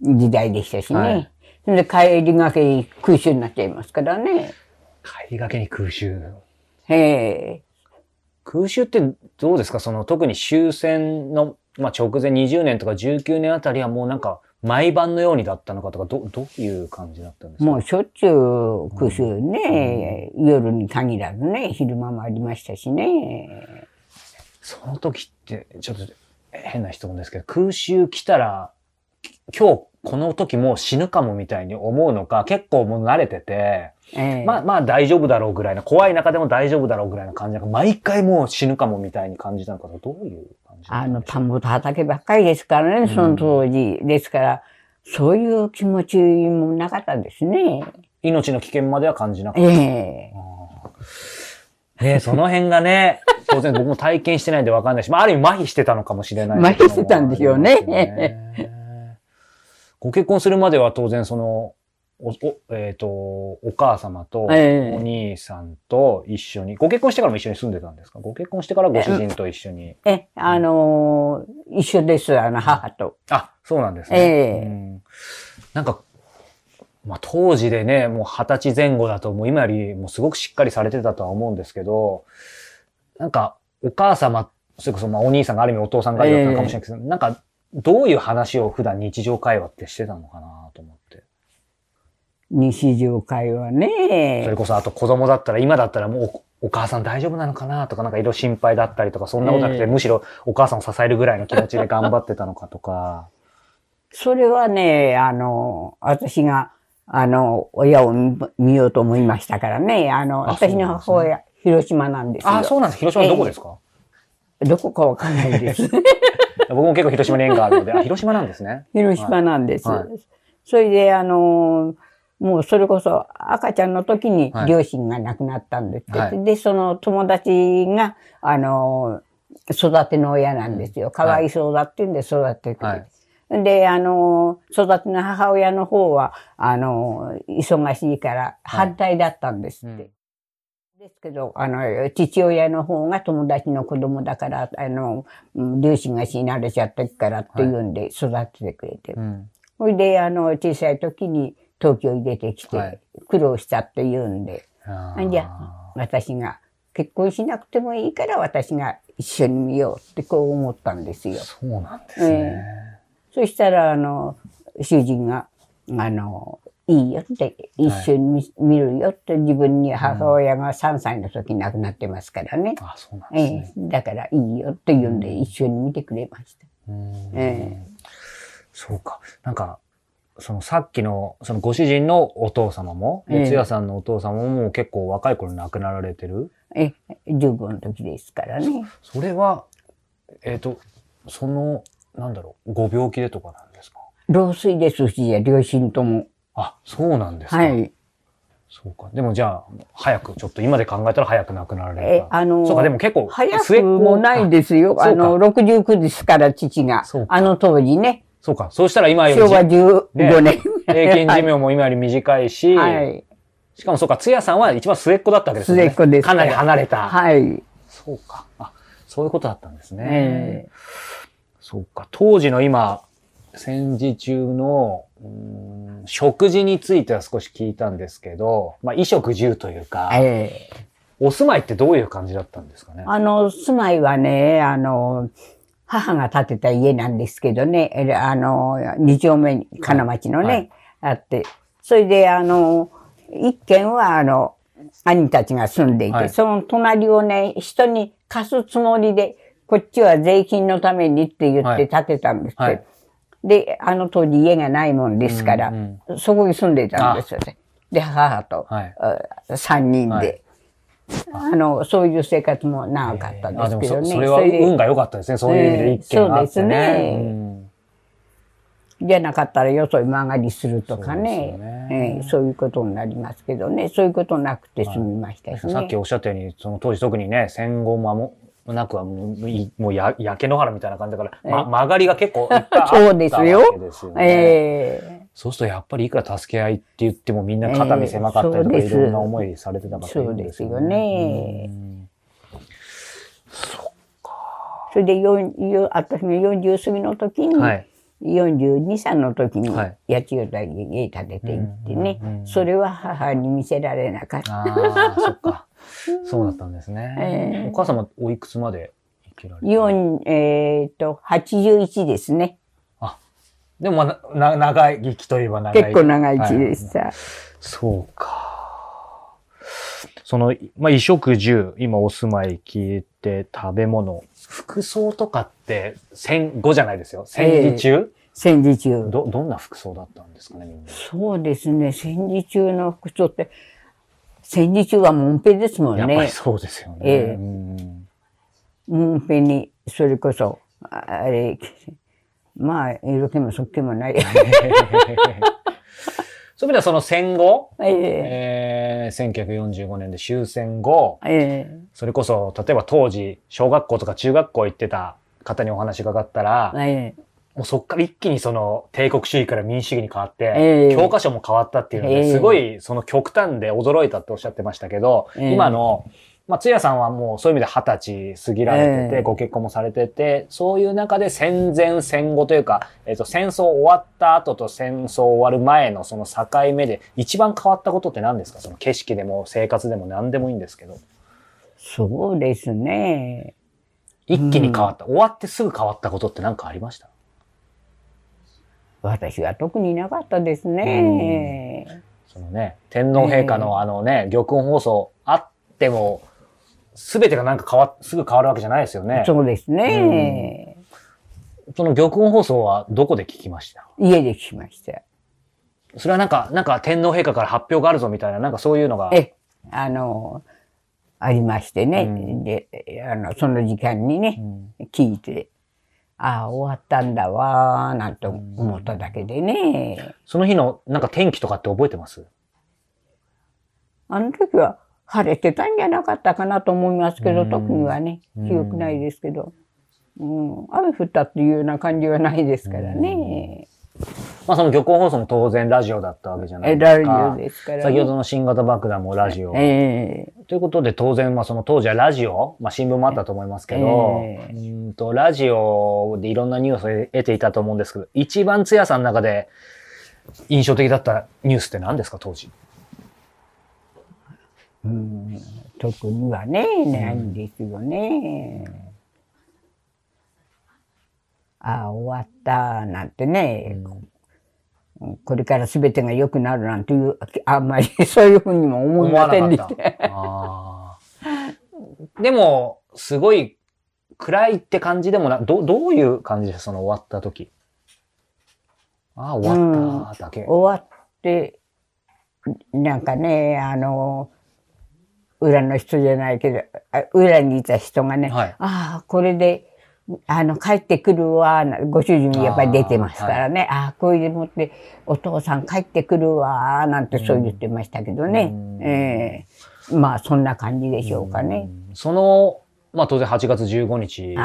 時代でしたしね。はい、それで帰りがけに空襲になっちゃいますからね。帰りがけに空襲。へえ。空襲ってどうですか？その特に終戦の、まあ、直前20年とか19年あたりはもうなんか毎晩のようにだったのかとか、ど、どういう感じだったんですか？もうしょっちゅう空襲ね、うん、夜に限らずね、昼間もありましたしね。その時って、ちょっと変な質問ですけど、空襲来たら、今日この時もう死ぬかもみたいに思うのか、結構もう慣れてて、えー、まあまあ大丈夫だろうぐらいな、怖い中でも大丈夫だろうぐらいな感じな毎回もう死ぬかもみたいに感じたのかどういう感じあの、田んぼと畑ばっかりですからね、その当時。うん、ですから、そういう気持ちもなかったですね。命の危険までは感じなかった。ええー。ねその辺がね、当然僕も体験してないんでわかんないし、まあある意味麻痺してたのかもしれない、麻痺してたんですよね。ご結婚するまでは当然その、お、おえっ、ー、と、お母様と、お兄さんと一緒に、えー、ご結婚してからも一緒に住んでたんですか？ご結婚してからご主人と一緒に。え、あのー、一緒です、あの、母と。あ、そうなんですね。えー、うん、なんか、まあ、当時でね、もう二十歳前後だと、もう今よりもすごくしっかりされてたとは思うんですけど、なんか、お母様、それこそまあお兄さんがある意味お父さんがいったかもしれないけど、えー、なんか、どういう話を普段日常会話ってしてたのかなと思って。日常会話ね。それこそあと子供だったら、今だったらもうお母さん大丈夫なのかなとか、なんかいろいろ心配だったりとか、そんなことなくて、えー、むしろお母さんを支えるぐらいの気持ちで頑張ってたのかとか。それはね、あの、私が、あの、親を見ようと思いましたからね、あの、あ私の母親、ね、広島なんですよ。あ、そうなんです。広島どこですか、えー、どこかわかんないです。僕も結構広島に縁があるので、あ、広島なんですね。広島なんです。はい、それで、あのー、もうそれこそ赤ちゃんの時に両親が亡くなったんです、はい、で、その友達が、あのー、育ての親なんですよ。かわいそうだって言うんで育ててくれて。はい、で、あのー、育ての母親の方は、あの忙しいから反対だったんですって。うんですけど、あの、父親の方が友達の子供だから、あの、両親が死なれちゃったからっていうんで育ててくれて。ほ、はい、いで、あの、小さい時に東京に出てきて、苦労したって言うんで、はい、じゃあ、私が結婚しなくてもいいから私が一緒に見ようってこう思ったんですよ。そうなんですね。えー、そしたら、あの、主人が、あの、いいよって、一緒に見るよって、自分に母親が3歳の時亡くなってますからね。あ、そうなんですね。だからいいよって言うんで、一緒に見てくれました。ええそうか。なんか、そのさっきの、そのご主人のお父様も、えつやさんのお父様ももう結構若い頃亡くなられてる？え、15の時ですからね。それは、えっ、ー、と、その、なんだろう、ご病気でとかなんですか？老衰ですし、両親とも。あ、そうなんですか。はい。そうか。でもじゃあ、早く、ちょっと今で考えたら早く亡くなられた。え、あのー、そうか、でも結構、早くもないですよ。あの、69ですから、父が。あの当時ね。そうか。そうしたら今より。昭和15年。平均寿命も今より短いし、はい。しかもそうか、つやさんは一番末っ子だったわけですね。末っ子です。かなり離れた。はい。そうか。あ、そういうことだったんですね。えー、そうか。当時の今、戦時中の、食事については少し聞いたんですけど、まあ、衣食住というか、えー、お住まいってどういう感じだったんですかね？あの、住まいはね、あの、母が建てた家なんですけどね、あの、二丁目に、金町のね、はい、あって、それで、あの、一軒は、あの、兄たちが住んでいて、はい、その隣をね、人に貸すつもりで、こっちは税金のためにって言って建てたんですはいで、あの当時家がないもんですから、うんうん、そこに住んでいたんですよね。で、母と、はい。あ三人で、はいあの、そういう生活も長かったんですもけどね。そそれは運が良かったですね。そういう意味で一件があってね。そうですねうんじゃなかったらよそに曲がりするとかねそうねええそういうことになりますけどね、そういうことなくて済みましたしね。さっきおっしゃったように、その当時特にね、戦後間もなくはもういもうや焼け野原みたいな感じだから、ま、曲がりが結構いっぱいあったそうですよわけですよね。ええ。そうするとやっぱりいくら助け合いって言ってもみんな肩身狭かったりとかいろんな思いされてた方いるんですよそうですよねうんそれで私が40過ぎの時に、はい。42、3の時にはい。八千代台に家建てて行ってね、それは母に見せられなかった。ああ、そっか。そうだったんですね。ええお母様おいくつまで生きられて四えっ、と、81ですね。でもまあ、な長生きといえば長生き。結構長生きでしはいた。そうか。その、まあ、衣食住、今お住まい聞いて、食べ物、服装とかって戦後じゃないですよ。戦時中、戦時中。ど、どんな服装だったんですかね、みんな。そうですね。戦時中の服装って、戦時中はモンペですもんやっぱりね。そうですよね。ええに、それこそ、ああれ、まあ、色気もそっ気もない。そういう意味ではその戦後、ええー、1945年で終戦後、ええそれこそ、例えば当時、小学校とか中学校行ってた方にお話伺ったら、ええもうそっから一気にその帝国主義から民主主義に変わって、ええ。教科書も変わったっていうので、ええ。すごいその極端で驚いたっておっしゃってましたけど、ええ。今の、まあ、つやさんはもうそういう意味で二十歳過ぎられてて、ええ。ご結婚もされてて、そういう中で戦前戦後というか、えっ、と、戦争終わった後と戦争終わる前のその境目で一番変わったことって何ですか？その景色でも生活でも何でもいいんですけど。そうですね。一気に変わった。終わってすぐ変わったことって何かありました？私は特になかったですね。そのね、天皇陛下のあのね、玉音放送あっても、すべてがなんか変わ、すぐ変わるわけじゃないですよね。そうですね。その玉音放送はどこで聞きました？家で聞きました。それはなんか、なんか天皇陛下から発表があるぞみたいな、なんかそういうのが。え、あの、ありましてね。うんで、あの、その時間にね、うん聞いて、ああ、終わったんだわー、なんて思っただけでね。その日のなんか天気とかって覚えてます？あの時は晴れてたんじゃなかったかなと思いますけど、うん。特にはね、うん。記憶ないですけど、うん、雨降ったっていうような感じはないですからね。まあその玉音放送も当然ラジオだったわけじゃないえ、ですか。ラジオですから、ね。先ほどの新型爆弾もラジオ。えということで当然、まあその当時はラジオ、まあ新聞もあったと思いますけど、ええうーんとラジオでいろんなニュースを得ていたと思うんですけど、一番つやさんの中で印象的だったニュースって何ですか、当時？えうん、特にはね、ないんですよね。ああ、終わった、なんてね、これから全てが良くなるなんていう、あんまり そういうふうにも思いませんでした。でも、すごい暗いって感じでもな、どどういう感じですその終わった時。ああ、終わっただけ。終わって、なんかね、あの、裏の人じゃないけど、あ裏にいた人がね、はいああ、これで、あの、帰ってくるわ、なご主人やっぱり出てますからね、ああ、これでもって、お父さん帰ってくるわ、なんてそう言ってましたけどね。うん。ええまあ、そんな感じでしょうかね。その、まあ当然8月15日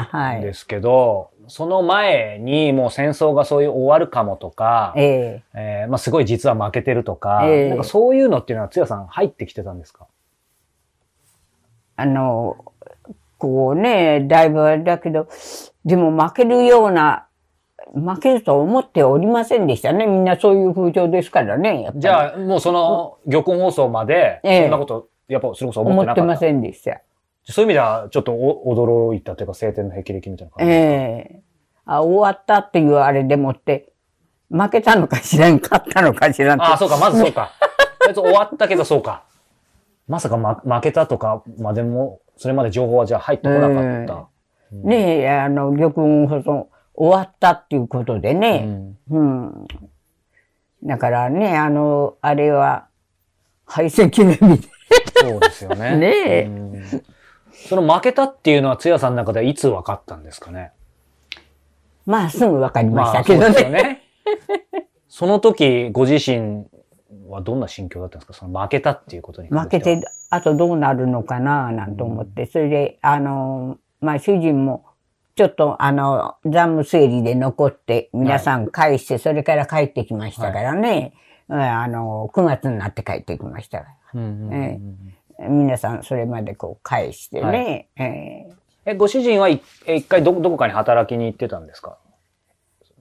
ですけど、その前にもう戦争がそういう終わるかもとか、ええ。えーまあすごい実は負けてるとか、ええ。なんかそういうのっていうのはつやさん入ってきてたんですか？あの、こうね、だいぶあれだけど、でも負けるような、負けると思っておりませんでしたね。みんなそういう風潮ですからね。じゃあもうその玉音放送まで、ええそんなこと、やっぱそれこそ思ってなかった。思ってませんでした。そういう意味ではちょっとお驚いたというか晴天の霹靂みたいな感じ。ええあ、終わったっていうあれでもって、負けたのかしらん、勝ったのかしらんああ、そうか、まずそうか。とりあえず終わったけどそうか。まさか、ま、負けたとかまでも、それまで情報はじゃあ入ってこなかった。ねえ、あの、玉音放送終わったっていうことでうね。んうん。だからね、あの、あれは、敗戦記念日で。そうですよね。ねえうんその負けたっていうのは、つやさんの中ではいつ分かったんですかね？まあ、すぐ分かりままあ、したけどそうですよね。ね。その時、ご自身はどんな心境だったんですか？その負けたっていうことに関負けて、あとどうなるのかな、なんて思って。それで、あの、まあ、主人も、ちょっと、あの、残務整理で残って、皆さん返して、それから帰ってきましたからね。うんあの、9月になって帰ってきましたかうんうんうん。皆さんそれまでこう返してね。はええ、ご主人は一回ど、どこかに働きに行ってたんですか？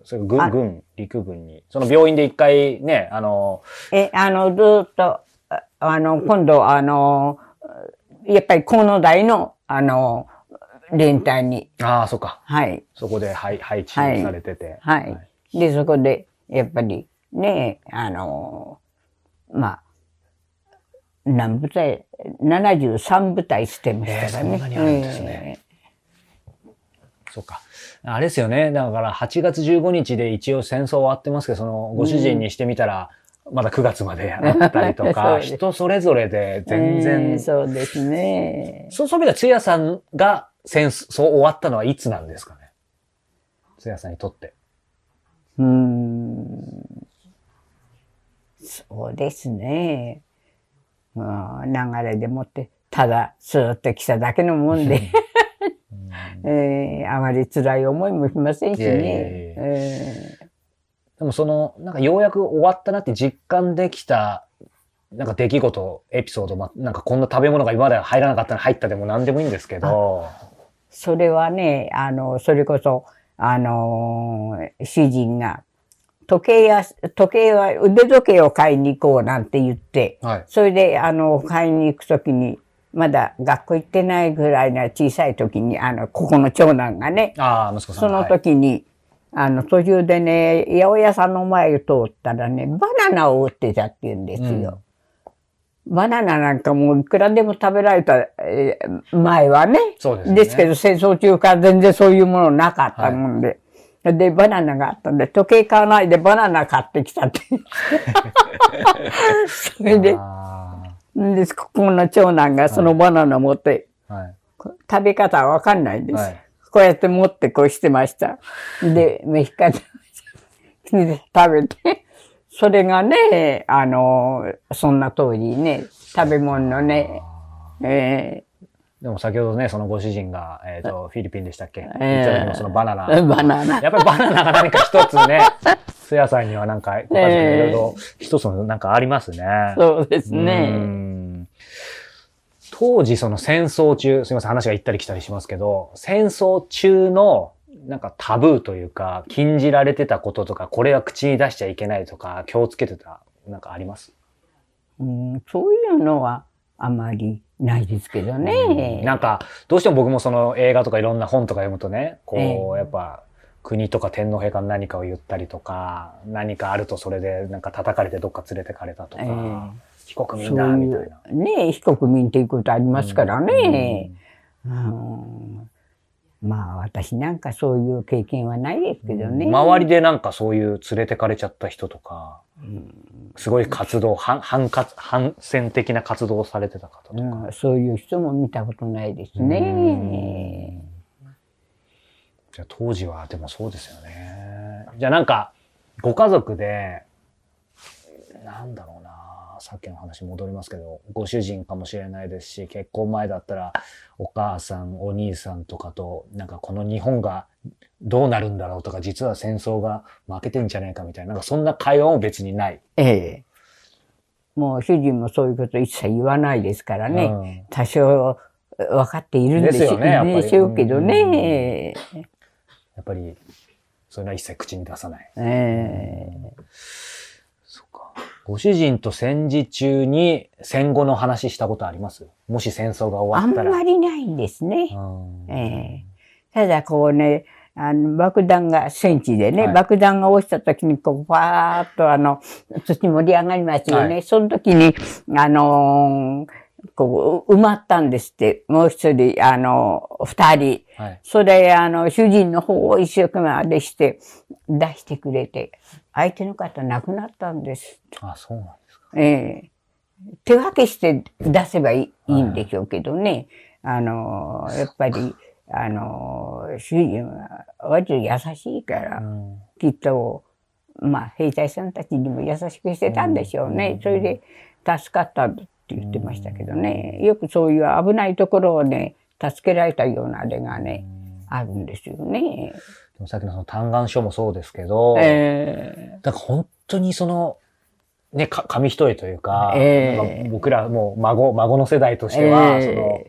それ軍、あ軍、陸軍に。その病院で一回ね、あの、ええ、あの、ずーっと、ああの、今度、あの、やっぱり河野大の、あの、連隊に、ああ、そっか。はい、そこで配配置されてて。はい。で、そこで、やっぱり、ね、あの、まあ、何部隊、73部隊してましたからね。えーそんなにあるんですねそっか。あれですよね。だから8月15日で一応戦争終わってますけど、そのご主人にしてみたら、まだ9月まであったりと そか、人それぞれで全え然、ーそうですね。そうそういう意味では、つやさんが戦争終わったのはいつなんですかね？つやさんにとって。うーん。そうですね。うん、流れでもって、ただ、スーッと来ただけのもんで、えーあまり辛い思いもしませんしね。やえでもその、なんかようやく終わったなって実感できた、なんか出来事、エピソード、ま、なんかこんな食べ物が今まで入らなかったの入ったでも何でもいいんですけど、それはね、あの、それこそ、あのー主人が、時計や、時計は、腕時計を買いに行こうなんて言って、はい。それで、あの、買いに行くときに、まだ学校行ってないぐらいな小さい時に、あの、ここの長男がね、ああ、息子さんそのはい時に、あの、途中でね、八百屋さんの前を通ったらね、バナナを売ってたって言うんですよ。バナナなんかもういくらでも食べられた、えー前はね。そうですねですけど戦争中から全然そういうものなかったもんで。で、バナナがあったんで、時計買わないでバナナ買ってきたって。それで、あで、ここの長男がそのバナナ持って、あはい。こ食べ方はわかんないんです。はいこうやって持ってこうしてました。で、メヒカでで 食べて、それがね、あの、そんな通りね、食べ物のね、えでも先ほどね、そのご主人が、えっ、と、フィリピンでしたっけ、えいただきのそのバナナ。ーバナナ。やっぱりバナナが何か一つね、つやさんにはなんか、ご家族にいろいろ一つのなんかありますね。そうですうね。ん当時その戦争中、すみません話が行ったり来たりしますけど、戦争中のなんかタブーというか、禁じられてたこととか、これは口に出しちゃいけないとか、気をつけてた、なんかあります？うん、そういうのはあまりないですけどね。なんか、どうしても僕もその映画とかいろんな本とか読むとね、こえう、やっぱ、国とか天皇陛下の何かを言ったりとか、何かあるとそれでなんか叩かれてどっか連れてかれたとか、え非国民だ、みいたいう。な。ね、非国民っていうことありますからね。うんまあ私なんかそういう経験はないですけどね。周りでなんかそういう連れてかれちゃった人とか、すごい活動、反、反活、反戦的な活動をされてた方とか。うん、そういう人も見たことないですね。じゃあ当時はでもそうですよね。じゃあなんか、ご家族で、なんだろうな、さっきの話戻りますけど、ご主人かもしれないですし、結婚前だったらお母さん、お兄さんとかと、なんかこの日本がどうなるんだろうとか、実は戦争が負けてんじゃないかみたいな、なんかそんな会話も別にない。ええ。もう主人もそういうこと一切言わないですからね。うん多少分かっているんでしですよねやっぱりでしょうけどね。やっぱり、そういうのは一切口に出さない。ええそうか。ご主人と戦時中に戦後の話したことあります？もし戦争があん終わったら。まりないんですね。うんええただこうね、あの爆弾が戦地でね、はい爆弾が落ちた時にこう、ファーっとあの、土盛り上がりますよね。はいその時に、あのーこう、埋まったんですって。もう一人、あの、二人。はい。それ、あの、主人の方を一生懸命あれして、出してくれて、相手の方亡くなったんです。あ、そうなんですか。ええ手分けして出せばいいんでしょうけどね。あの、やっぱり、あの、主人は割と優しいから、うんきっと、まあ、兵隊さんたちにも優しくしてたんでしょうね。それで助かったって言ってましたけどね。よくそういう危ないところをね、助けられたようなあれがね、あるんですよね。でもさっきのその嘆願書もそうですけど、えだから本当にその、ね、か紙一重というか、ええ。なんか僕らもう孫、孫の世代としては、ええ。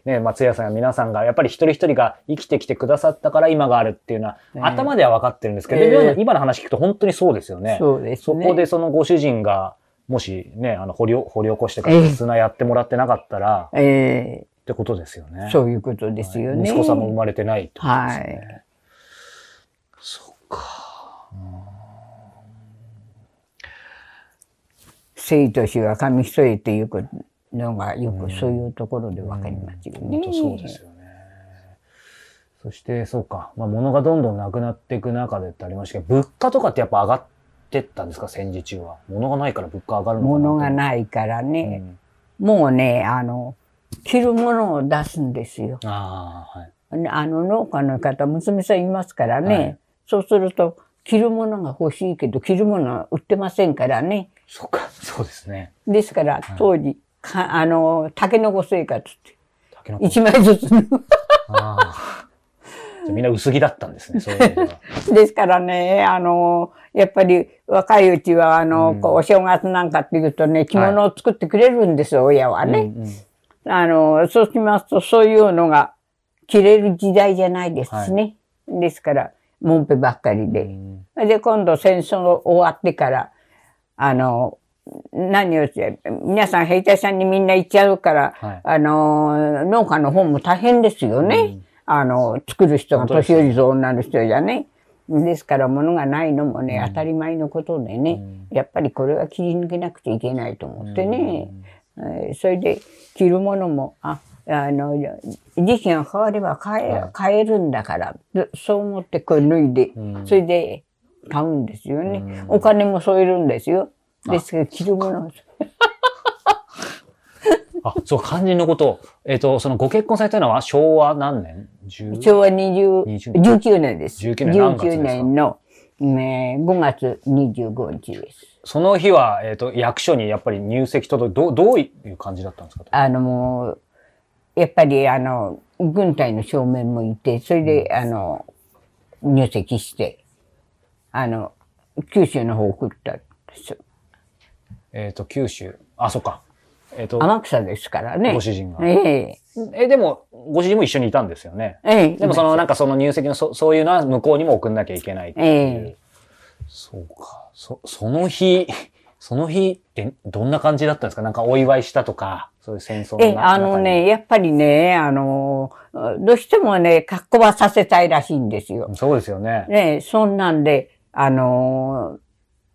そのね、松屋さんや皆さんがやっぱり一人一人が生きてきてくださったから今があるっていうのは、ええ。頭では分かってるんですけど、ええ。でも今の話聞くと本当にそうですよね。そうですね。そこでそのご主人が、もしね、あの、掘りお、掘り起こしてからええ。砂やってもらってなかったら、えってことですよねえ。そういうことですよね。息子さんも生まれてないってことですよね。はいそっか。生と死は紙一重っていうのがよくそういうところでわかりますよね。本当そうですよね。そして、そうか。まあ、物がどんどんなくなっていく中でってありましたけど、物価とかってやっぱ上がってったんですか？戦時中は。物がないから物価上がるのかな。物がい。ないからね、うんもうね、あの、着るものを出すんですよ。ああ、はい。あの農家の方、娘さんいますからね。はいそうすると、着るものが欲しいけど、着るものは売ってませんからね。そうか、そうですね。ですから、当時、かあの、タケノコ生活って。一枚ずつ みんな薄着だったんですね、そういう ですからね、あの、やっぱり若いうちは、あの、こうお正月なんかっていうとね、着物を作ってくれるんですよ、親はね。うんうんあの、そうしますと、そういうのが着れる時代じゃないですしね。ですから、もんぺばっかりで。うんで、今度戦争終わってから、あの、何をして、皆さん兵隊さんにみんな行っちゃうから、はいあの、農家の方も大変ですよね。うんあの、作る人が年寄りと女の人じゃね。ですから物がないのもね、当たり前のことでね、やっぱりこれは切り抜けなくちゃいけないと思ってね。えーそれで着るものも、あ、あの、時期が変われば変え、はい。変えるんだから、でそう思ってこれ脱いで、うん。それで買うんですよね。うん。お金も添えるんですよ。ですけど、着るもの、あ、そう、肝心のこと。を、えっ、と、そのご結婚されたのは昭和何年 ?10 昭和20 20 19年。です。19年。ですか？19年の、ね、5月25日です。その日は、えっ、と、役所にやっぱり入籍届、どう、どういう感じだったんですかあの、もう、やっぱり、あの、軍隊の正面もいて、それで、あの、入籍して、あの、九州の方送ったんですよ。えっ、と、九州。あ、そっか。えっ、と、天草ですからね。ご主人が。えええ、でも、ご主人も一緒にいたんですよね。ええでもその、なんかその入籍のそ、そういうのは向こうにも送んなきゃいけないっていう。ええそうか。そ、その日、その日ってどんな感じだったんですか？なんかお祝いしたとか、そういう戦争のえあのね、やっぱりね、あの、どうしてもね、格好はさせたいらしいんですよ。そうですよね。ねそんなんで、あの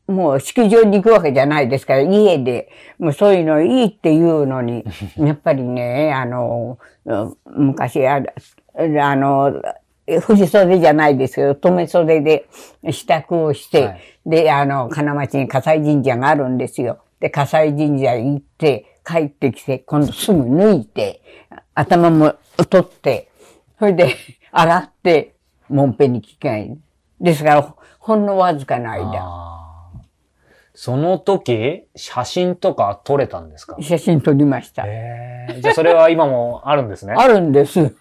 もう式場に行くわけじゃないですから、家で、もうそういうのいいっていうのに、やっぱりね、あの、うん昔あ、あの、振袖じゃないですけど、留め袖で支度をして、はいで、あの、金町に葛西神社があるんですよ。で、葛西神社行って、帰ってきて、今度すぐ脱いで、頭も取って、それで、洗って、もんぺに着替え。ですから、ほほんのわずかな間、その時、写真とか撮れたんですか？写真撮りました。えー、じゃあそれは今もあるんですね？あるんです。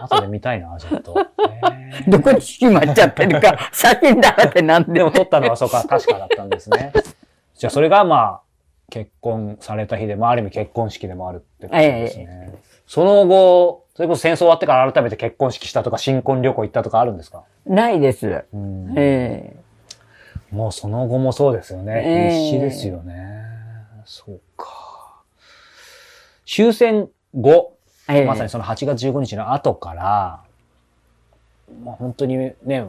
後で見たいな、ちょっと。えーどこにしまっちゃってるか、写真だらけなんで。でも撮ったのはそうか、確かだったんですね。じゃあそれがまあ、結婚された日で、まあある意味結婚式でもあるってことですね。その後、それこそ戦争終わってから改めて結婚式したとか新婚旅行行ったとかあるんですか？ないです。うんえもうその後もそうですよね。ええ必死ですよね。そうか。終戦後、えええまさにその8月15日の後から、まあ本当にね、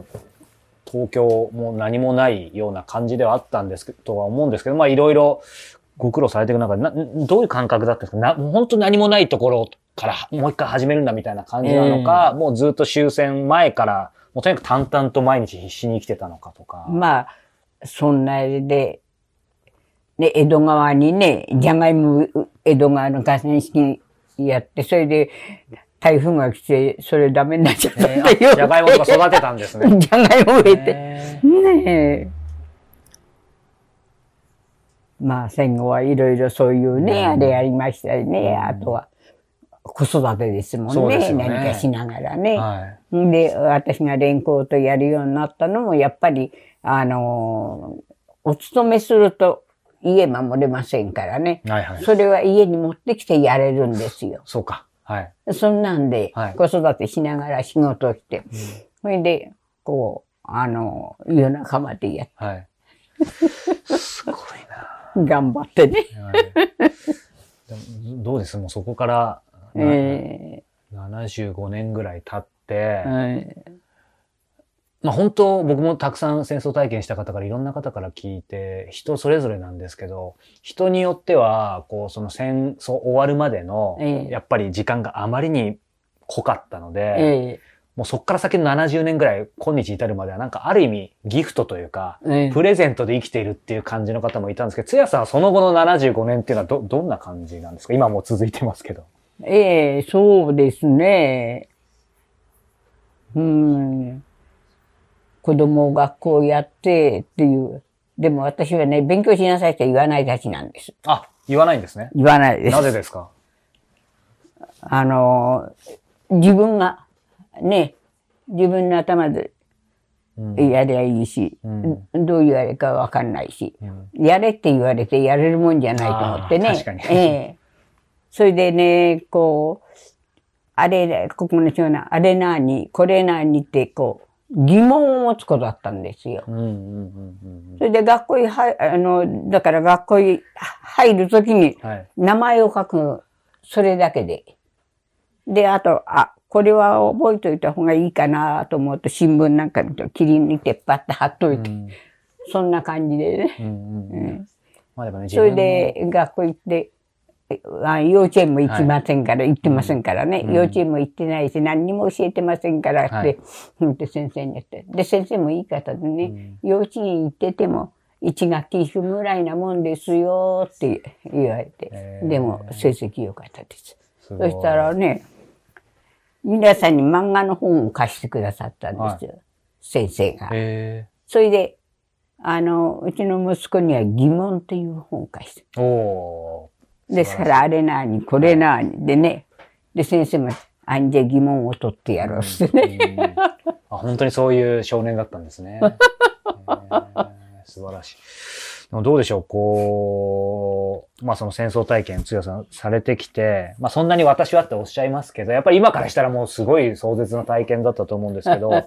東京も何もないような感じではあったんですけど、とは思うんですけど、まあいろいろご苦労されていく中で、などういう感覚だったんですか？なもう本当何もないところからもう一回始めるんだみたいな感じなのか、もうずっと終戦前から、もうとにかく淡々と毎日必死に生きてたのかとか。まあ、そんなで、ね、江戸川にね、じゃがいも、江戸川の河川敷やって、それで、台風が来て、それダメになっちゃったってえーじゃがいもとか育てたんですね。じゃがいも植えて。えねえ。まあ戦後はいろいろそういうね、あれやりましたよね。あとは子育てですもんね。ね何かしながらね。はい。で、私が連行とやるようになったのも、やっぱり、あのーお勤めすると家守れませんからね。はいはい。それは家に持ってきてやれるんですよ。そうか。はい。そんなんではい、子育てしながら仕事をして、それで、こう、あの、夜中までやっはい。すごいな。頑張ってね。はい、どうです？もうそこから、なえ75年ぐらい経って、えはい。まあ本当僕もたくさん戦争体験した方からいろんな方から聞いて、人それぞれなんですけど、人によっては、こうその戦争終わるまでの、ええ。やっぱり時間があまりに濃かったので、えもうそこから先の70年ぐらい、今日至るまではなんかある意味ギフトというか、ええ。プレゼントで生きているっていう感じの方もいたんですけど、つやさんはその後の75年っていうのはど、どんな感じなんですか？今も続いてますけど。ええそうですね。うん。子供を学校やってっていう。でも私はね、勉強しなさいって言わないたちなんです。あ、言わないんですね。言わないです。なぜですか？あの、自分が、ね、自分の頭でうんやりゃいいし、うんどういうあれかわかんないし、うんやれって言われてやれるもんじゃないと思ってね。確かにええそれでね、こう、あれ、ここのような、あれなに、これなにって、こう、疑問を持つことだったんですよ。それで学校に入、あの、だから学校に入るときに。名前を書く、それだけで。で、あと、あ、これは覚えておいた方がいいかなと思うと、新聞なんか見ると切り抜いてパッと貼っといて、うんそんな感じでね。それで学校行って、幼稚園も行きませんから、行ってませんからね、うん。幼稚園も行ってないし、何にも教えてませんからって、はいうんって先生に言って。で、先生もいい方でね、幼稚園行ってても、一学期一緒ぐらいなもんですよって言われて、へー。でも成績良かったです。すそしたらね、皆さんに漫画の本を貸してくださったんですよ。先生が。へそれで、あの、うちの息子には疑問っていう本を貸して。ー。おですから、あれなに、これなに。でね。で、先生も、あんじゃ疑問を取ってやろうっつってね。ーうんあ本当にそういう少年だったんですね。へー素晴らしい。でもどうでしょう、こう、まあその戦争体験、強さんされてきて、まあそんなに私はっておっしゃいますけど、やっぱり今からしたらもうすごい壮絶な体験だったと思うんですけど、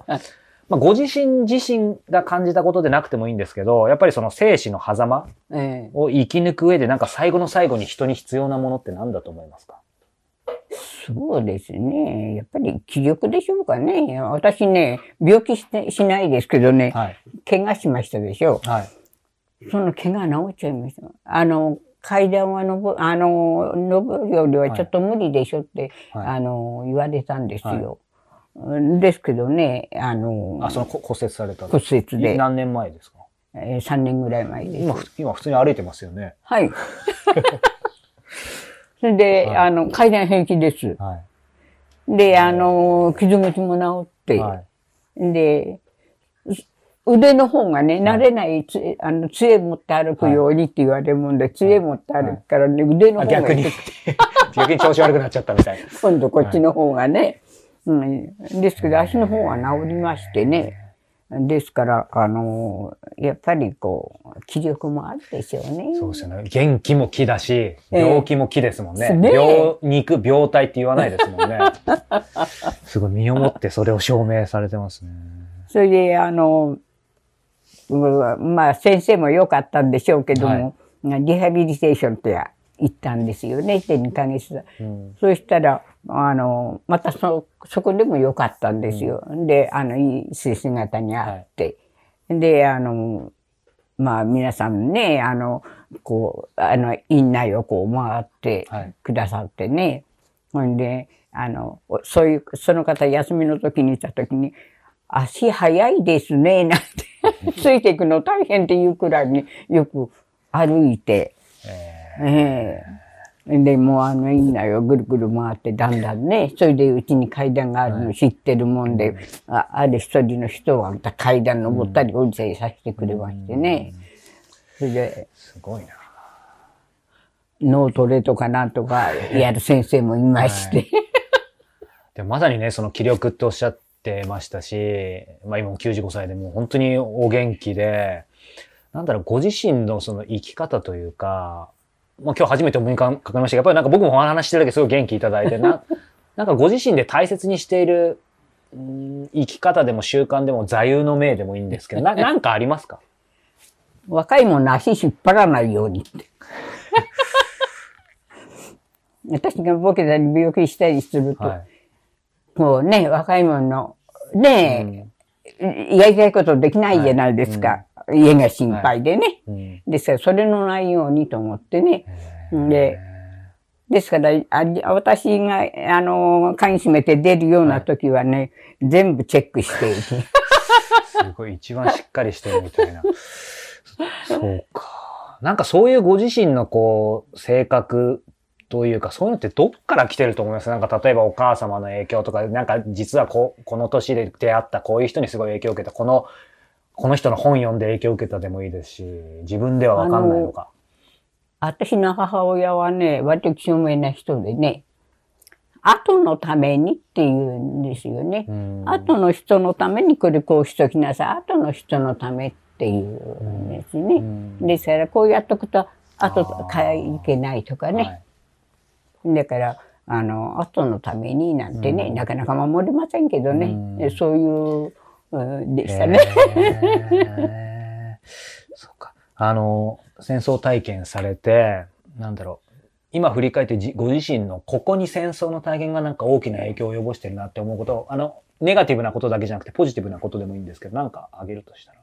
まあご自身自身が感じたことでなくてもいいんですけど、やっぱりその生死の狭間ええを生き抜く上でなんか最後の最後に人に必要なものって何だと思いますか？そうですね。やっぱり気力でしょうかね。私ね、病気してしないですけどね、はい。怪我しましたでしょ。はい。その怪我治っちゃいました。あの、階段は登る、あの、登るよりはちょっと無理でしょって、はいあの、言われたんですよ。ですけどね、あの、あ、そのこ骨折されたの骨折で、何年前ですか？えー3年ぐらい前です。今、ふ今普通に歩いてますよね。はい。それで、はいあの、階段平気です。はで、あの、傷口も治って、い。はい。で、腕の方がね、慣れないつ、あの、杖持って歩くようにって言われるもんで、杖持って歩くからね、腕のあ方が逆に、逆に調子悪くなっちゃったみたいな。今度こっちの方がね、うん、ですけど足の方は治りましてね。ですから、あの、やっぱりこう、気力もあるでしょうね。そうですよね。元気も気だし、ええ病気も気ですもんね。ねえ病、肉、病態って言わないですもんね。すごい身をもってそれを証明されてますね。それで、あの、うんまあ先生も良かったんでしょうけども、リハビリテーションって行ったんですよね、1 2ヶ月。うん。そうしたら、あの、またそ、そこでも良かったんですよ。で、あの、いい先生方に会って。で、あの、まあ皆さんね、あの、こう、あの、院内をこう回ってはいくださってね。ほんで、あの、そういう、その方休みの時にいた時に、足早いですね、なんて、ついていくの大変っていうくらいによく歩いて、えええで、もうあの、いいんだよ。ぐるぐる回って、だんだんね。それで、うちに階段があるの知ってるもんで、あある一人の人はまた階段登ったり降りたりさせてくれましてね。それで、ーすごいな。脳トレとかなんとかやる先生もいまして。でもまさにね、その気力っておっしゃってましたし、まあ今も95歳でもう本当にお元気で、なんだろう、ご自身のその生き方というか、まあ今日初めてお目にかかりましたけど、やっぱりなんか僕もお話ししてるだけですごい元気いただいて、な、なんかご自身で大切にしている、うん生き方でも習慣でも座右の銘でもいいんですけど、な、なんかありますか？若いもんの足引っ張らないようにって。私がボケたり病気したりすると、はい。もうね、若いもんの、ねえ、やりたいことできないじゃないですか。家が心配でね。うんですから、それのないようにと思ってね。で、ですから、あ私が、あの、鍵閉めて出るような時はね、全部チェックしていて。すごい、一番しっかりしてるみたいな。そうか。なんかそういうご自身のこう、性格というか、そういうのってどっから来てると思います？なんか例えばお母様の影響とか、なんか実はここの年で出会ったこういう人にすごい影響を受けた、この、この人の本読んで影響を受けたでもいいですし、自分ではわかんないのか。私の母親はね、割と清めな人でね、後のためにっていうんですよね。うん後の人のためにこれこうしときなさい。後の人のためっていうんですね。うんですから、こうやっとくと、後かいけないとかね。だから、あの、後のためになんてね、うんなかなか守れませんけどね。そういう、うんではいしたね。そうか。あの、戦争体験されて、なんだろう。今振り返ってじご自身のここに戦争の体験がなんか大きな影響を及ぼしてるなって思うこと、あの、ネガティブなことだけじゃなくてポジティブなことでもいいんですけど、なんかあげるとしたら。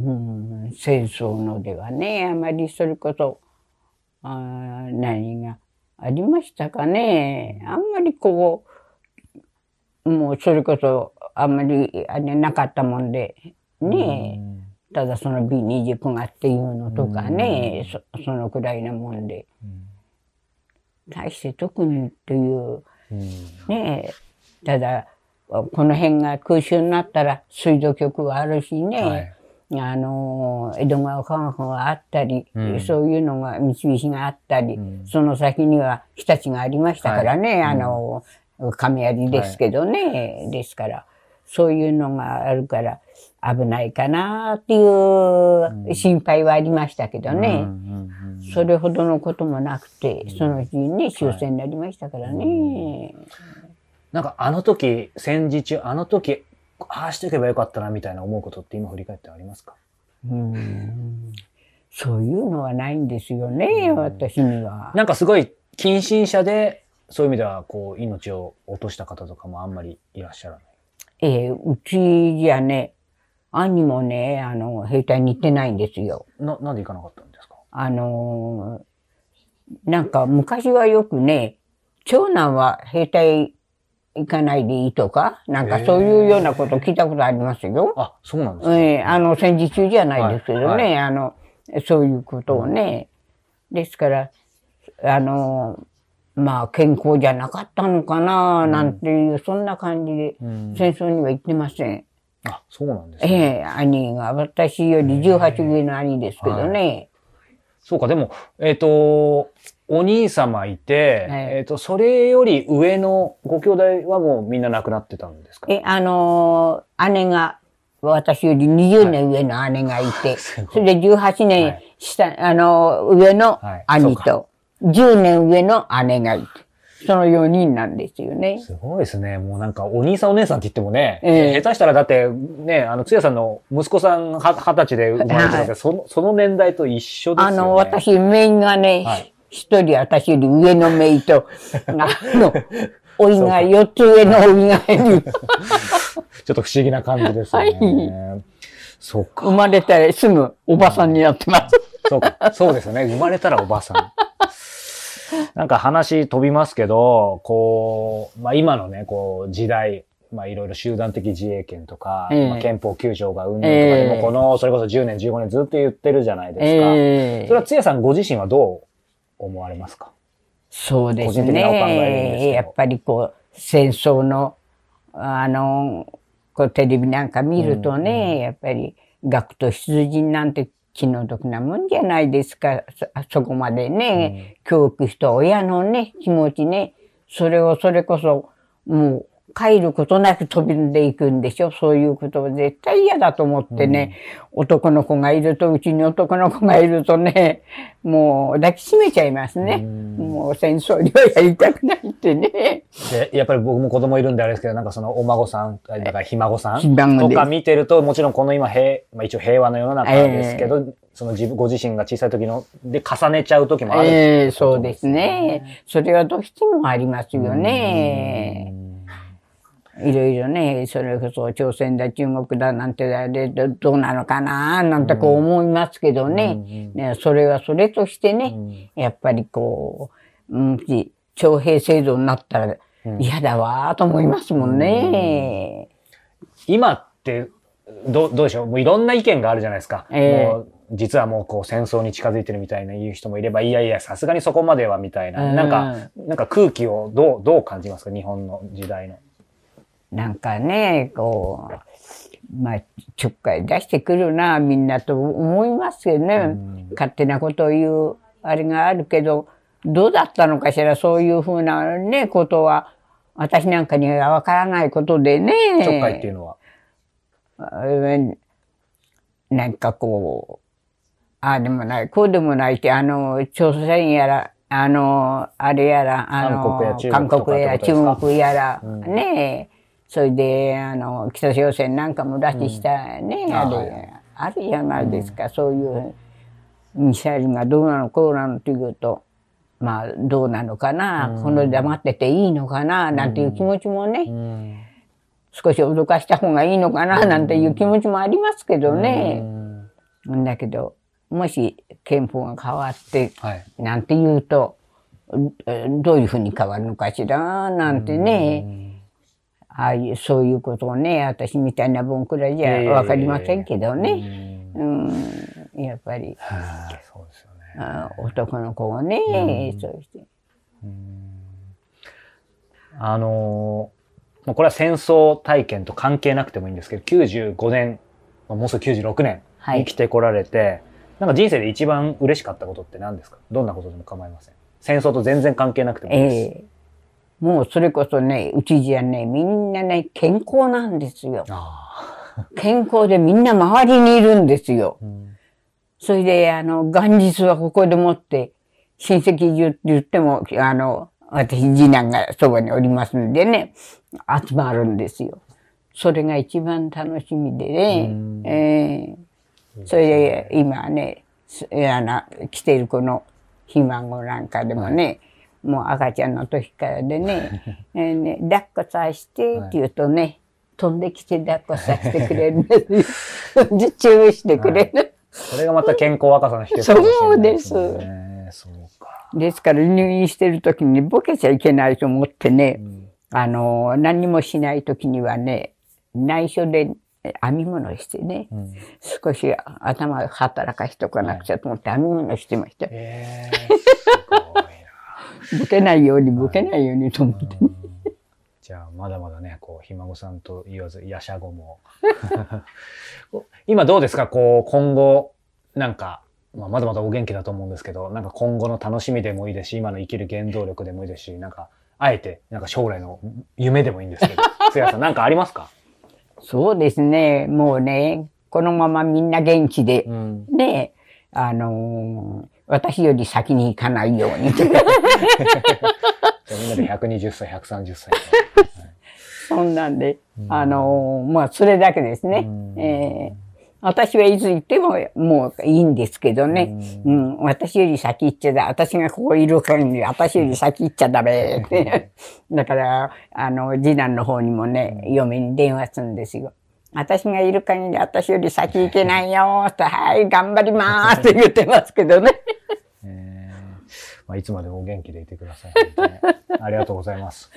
うん、戦争のではね、あまりそれこそ、あー何がありましたかね。あんまりこう、もうそれこそ、あんまりあれなかったもんで、ねえ、ただその B29 がっていうのとかね、そそのくらいなもんで、大して特にっていう、うん。ねえ、ただ、この辺が空襲になったら水道局があるしね、はい。あの、江戸川科学があったり、うん。そういうのが、三菱があったり、うん。その先には日立がありましたからね、はい。あの、亀有ですけどね、ですから、そういうのがあるから、危ないかなっていう心配はありましたけどね、それほどのこともなくて、そのうちにね、終戦になりましたからね。なんかあの時、戦時中、あの時、ああしておけばよかったなみたいな思うことって今振り返ってありますか？うん。そういうのはないんですよね、私には。なんかすごい近親者で、そういう意味では、こう、命を落とした方とかもあんまりいらっしゃらない？ええうちじゃね、兄もね、あの、兵隊に行ってないんですよ。な、なんで行かなかったんですか？あのーなんか昔はよくね、長男は兵隊行かないでいいとか、なんかそういうようなこと聞いたことありますよ。あ、そうなんですか、ええあの、戦時中じゃないですけどね、はいあの、そういうことをね。ですから、あの、まあ、健康じゃなかったのかな、なんていう、そんな感じで、うん。戦争には行ってません。あ、そうなんですえね。え兄が、私より18上の兄ですけどね。そうか、でも、えっ、と、お兄様いて、はいえっ、と、それより上のご兄弟はもうみんな亡くなってたんですか？え、あのー姉が、私より20年上の姉がいて、すごい。それで18は年い。下、あのー上のはい。兄と、10年上の姉がいて、その4人なんですよね。すごいですね。もうなんか、お兄さんお姉さんって言ってもね、ええ下手したらだって、ね、あの、つやさんの息子さんは二十歳で生まれてたんで、はいその、その年代と一緒ですよね。あの、私、姪がねはい、一、人私より上の姪と、あの、甥が4つ上の甥がいる。ちょっと不思議な感じですよね。そうか。生まれたらすぐおばさんになってます。そうか。そうですよね。生まれたらおばさん。なんか話飛びますけど、こう、まあ今のね、こう、時代、まあいろいろ集団的自衛権とか、ええ。まあ、憲法9条がうんぬんとかでも、ええ。この、それこそ10年、15年ずっと言ってるじゃないですか。ええ。それはつやさんご自身はどう思われますか？そうですね。ど。やっぱりこう、戦争の、あの、こうテレビなんか見るとね、やっぱり学徒出陣なんて気の毒なもんじゃないですか。そそこまでね、教育した親のね、気持ちね、それをそれこそ、もう、帰ることなく飛びんでいくんでしょ？そういうことは絶対嫌だと思ってね、男の子がいると、うちに男の子がいるとね、もう抱きしめちゃいますね。もう戦争にはやりたくないってね。で、やっぱり僕も子供いるんであれですけど、なんかそのお孫さん、だからひ孫さんとか見てると、もちろんこの今平、まあ一応平和の世の中ですけど、その自分、ご自身が小さい時の、で重ねちゃう時もある。ええそうですね。それはどうしてもありますよね。いろいろね、それこそ朝鮮だ、中国だなんてだでどどうなのかななんてこう思いますけどね。ねそれはそれとしてね、やっぱりこう、うん、徴兵制度になったら嫌だわと思いますもんね。今って、どう、どうでしょう？もういろんな意見があるじゃないですか。ええもう実はもうこう戦争に近づいてるみたいな言う人もいれば、いやいや、さすがにそこまではみたいな。うんなんか、なんか空気をどう、どう感じますか？日本の時代の。なんかね、こう、まあ、ちょっかい出してくるな、みんなと思いますよね。勝手なことを言う、あれがあるけど、どうだったのかしら、そういうふうなね、ことは、私なんかにはわからないことでね。ちょっかいっていうのは？うんなんかこう、ああでもない、こうでもないって、あの、朝鮮やら、あの、あれやら、あの、韓国や中国やってことですか？中国やら、ねえ、それで、あの、北朝鮮なんかも拉致したね、あれ、あはい。あるじゃないですか、そういう、ミサイルがどうなの、こうなのっていうと、まあ、どうなのかな、この黙ってていいのかな、なんていう気持ちもね、少し脅かした方がいいのかな、なんていう気持ちもありますけどね。だけど、もし憲法が変わって、はい。なんて言うと、えどういうふうに変わるのかしら、なんてね。ああいう、そういうことをね、私みたいなボンくらいじゃわかりませんけどね。うん、やっぱり、はあそうですよね。あ男の子をね、そうして。あのーまあこれは戦争体験と関係なくてもいいんですけど、95年、まあもうすぐ96年はい生きてこられて、なんか人生で一番嬉しかったことって何ですか？どんなことでも構いません。戦争と全然関係なくてもいいです。ええもうそれこそね、うちじゃね、みんなね、健康なんですよ。あ健康でみんな周りにいるんですよ。あうんそれで、あの、元日はここでもって、親戚中って言っても、あの、私、次男がそばにおりますんでね、集まるんですよ。それが一番楽しみでね、ええそれで、今ね、すあの、来ているこのひ孫なんかでもね、もう赤ちゃんの時からでね、えーね抱っこさしてって言うとね、飛んできて抱っこさせてくれるんですよ。で 注意してくれる。それがまた健康若さの秘訣かもしれないですね。そうか。ですから入院してる時にボケちゃいけないと思ってね、あの、何もしない時にはね、内緒で編み物してね、少し頭を働かしておかなくちゃと思って編み物してました。ええすごいな。ボケないように、ボケないようにと思ってね。じゃあ、まだまだね、こう、ひ孫さんと言わず、やしゃごも。今どうですか？こう、今後、なんか、まあ、まだまだお元気だと思うんですけど、なんか今後の楽しみでもいいですし、今の生きる原動力でもいいですし、なんか、あえて、なんか将来の夢でもいいんですけど、つやさん、なんかありますか？そうですね、もうね、このままみんな元気で、ん。ね、あのー私より先に行かないように。みんなで120歳、130歳。そんなんで、あのーまあ、それだけですね。えー私はいつ行ってももういいんですけどね。うん、私より先行っちゃだ。私がここいる限り、私より先行っちゃダメ。だから、あの、次男の方にもね、嫁に電話するんですよ。私がいる限り、私より先行けないよって、はい、頑張りますって言ってますけどね。えーまあ、いつまでもお元気でいてください。本当にありがとうございます。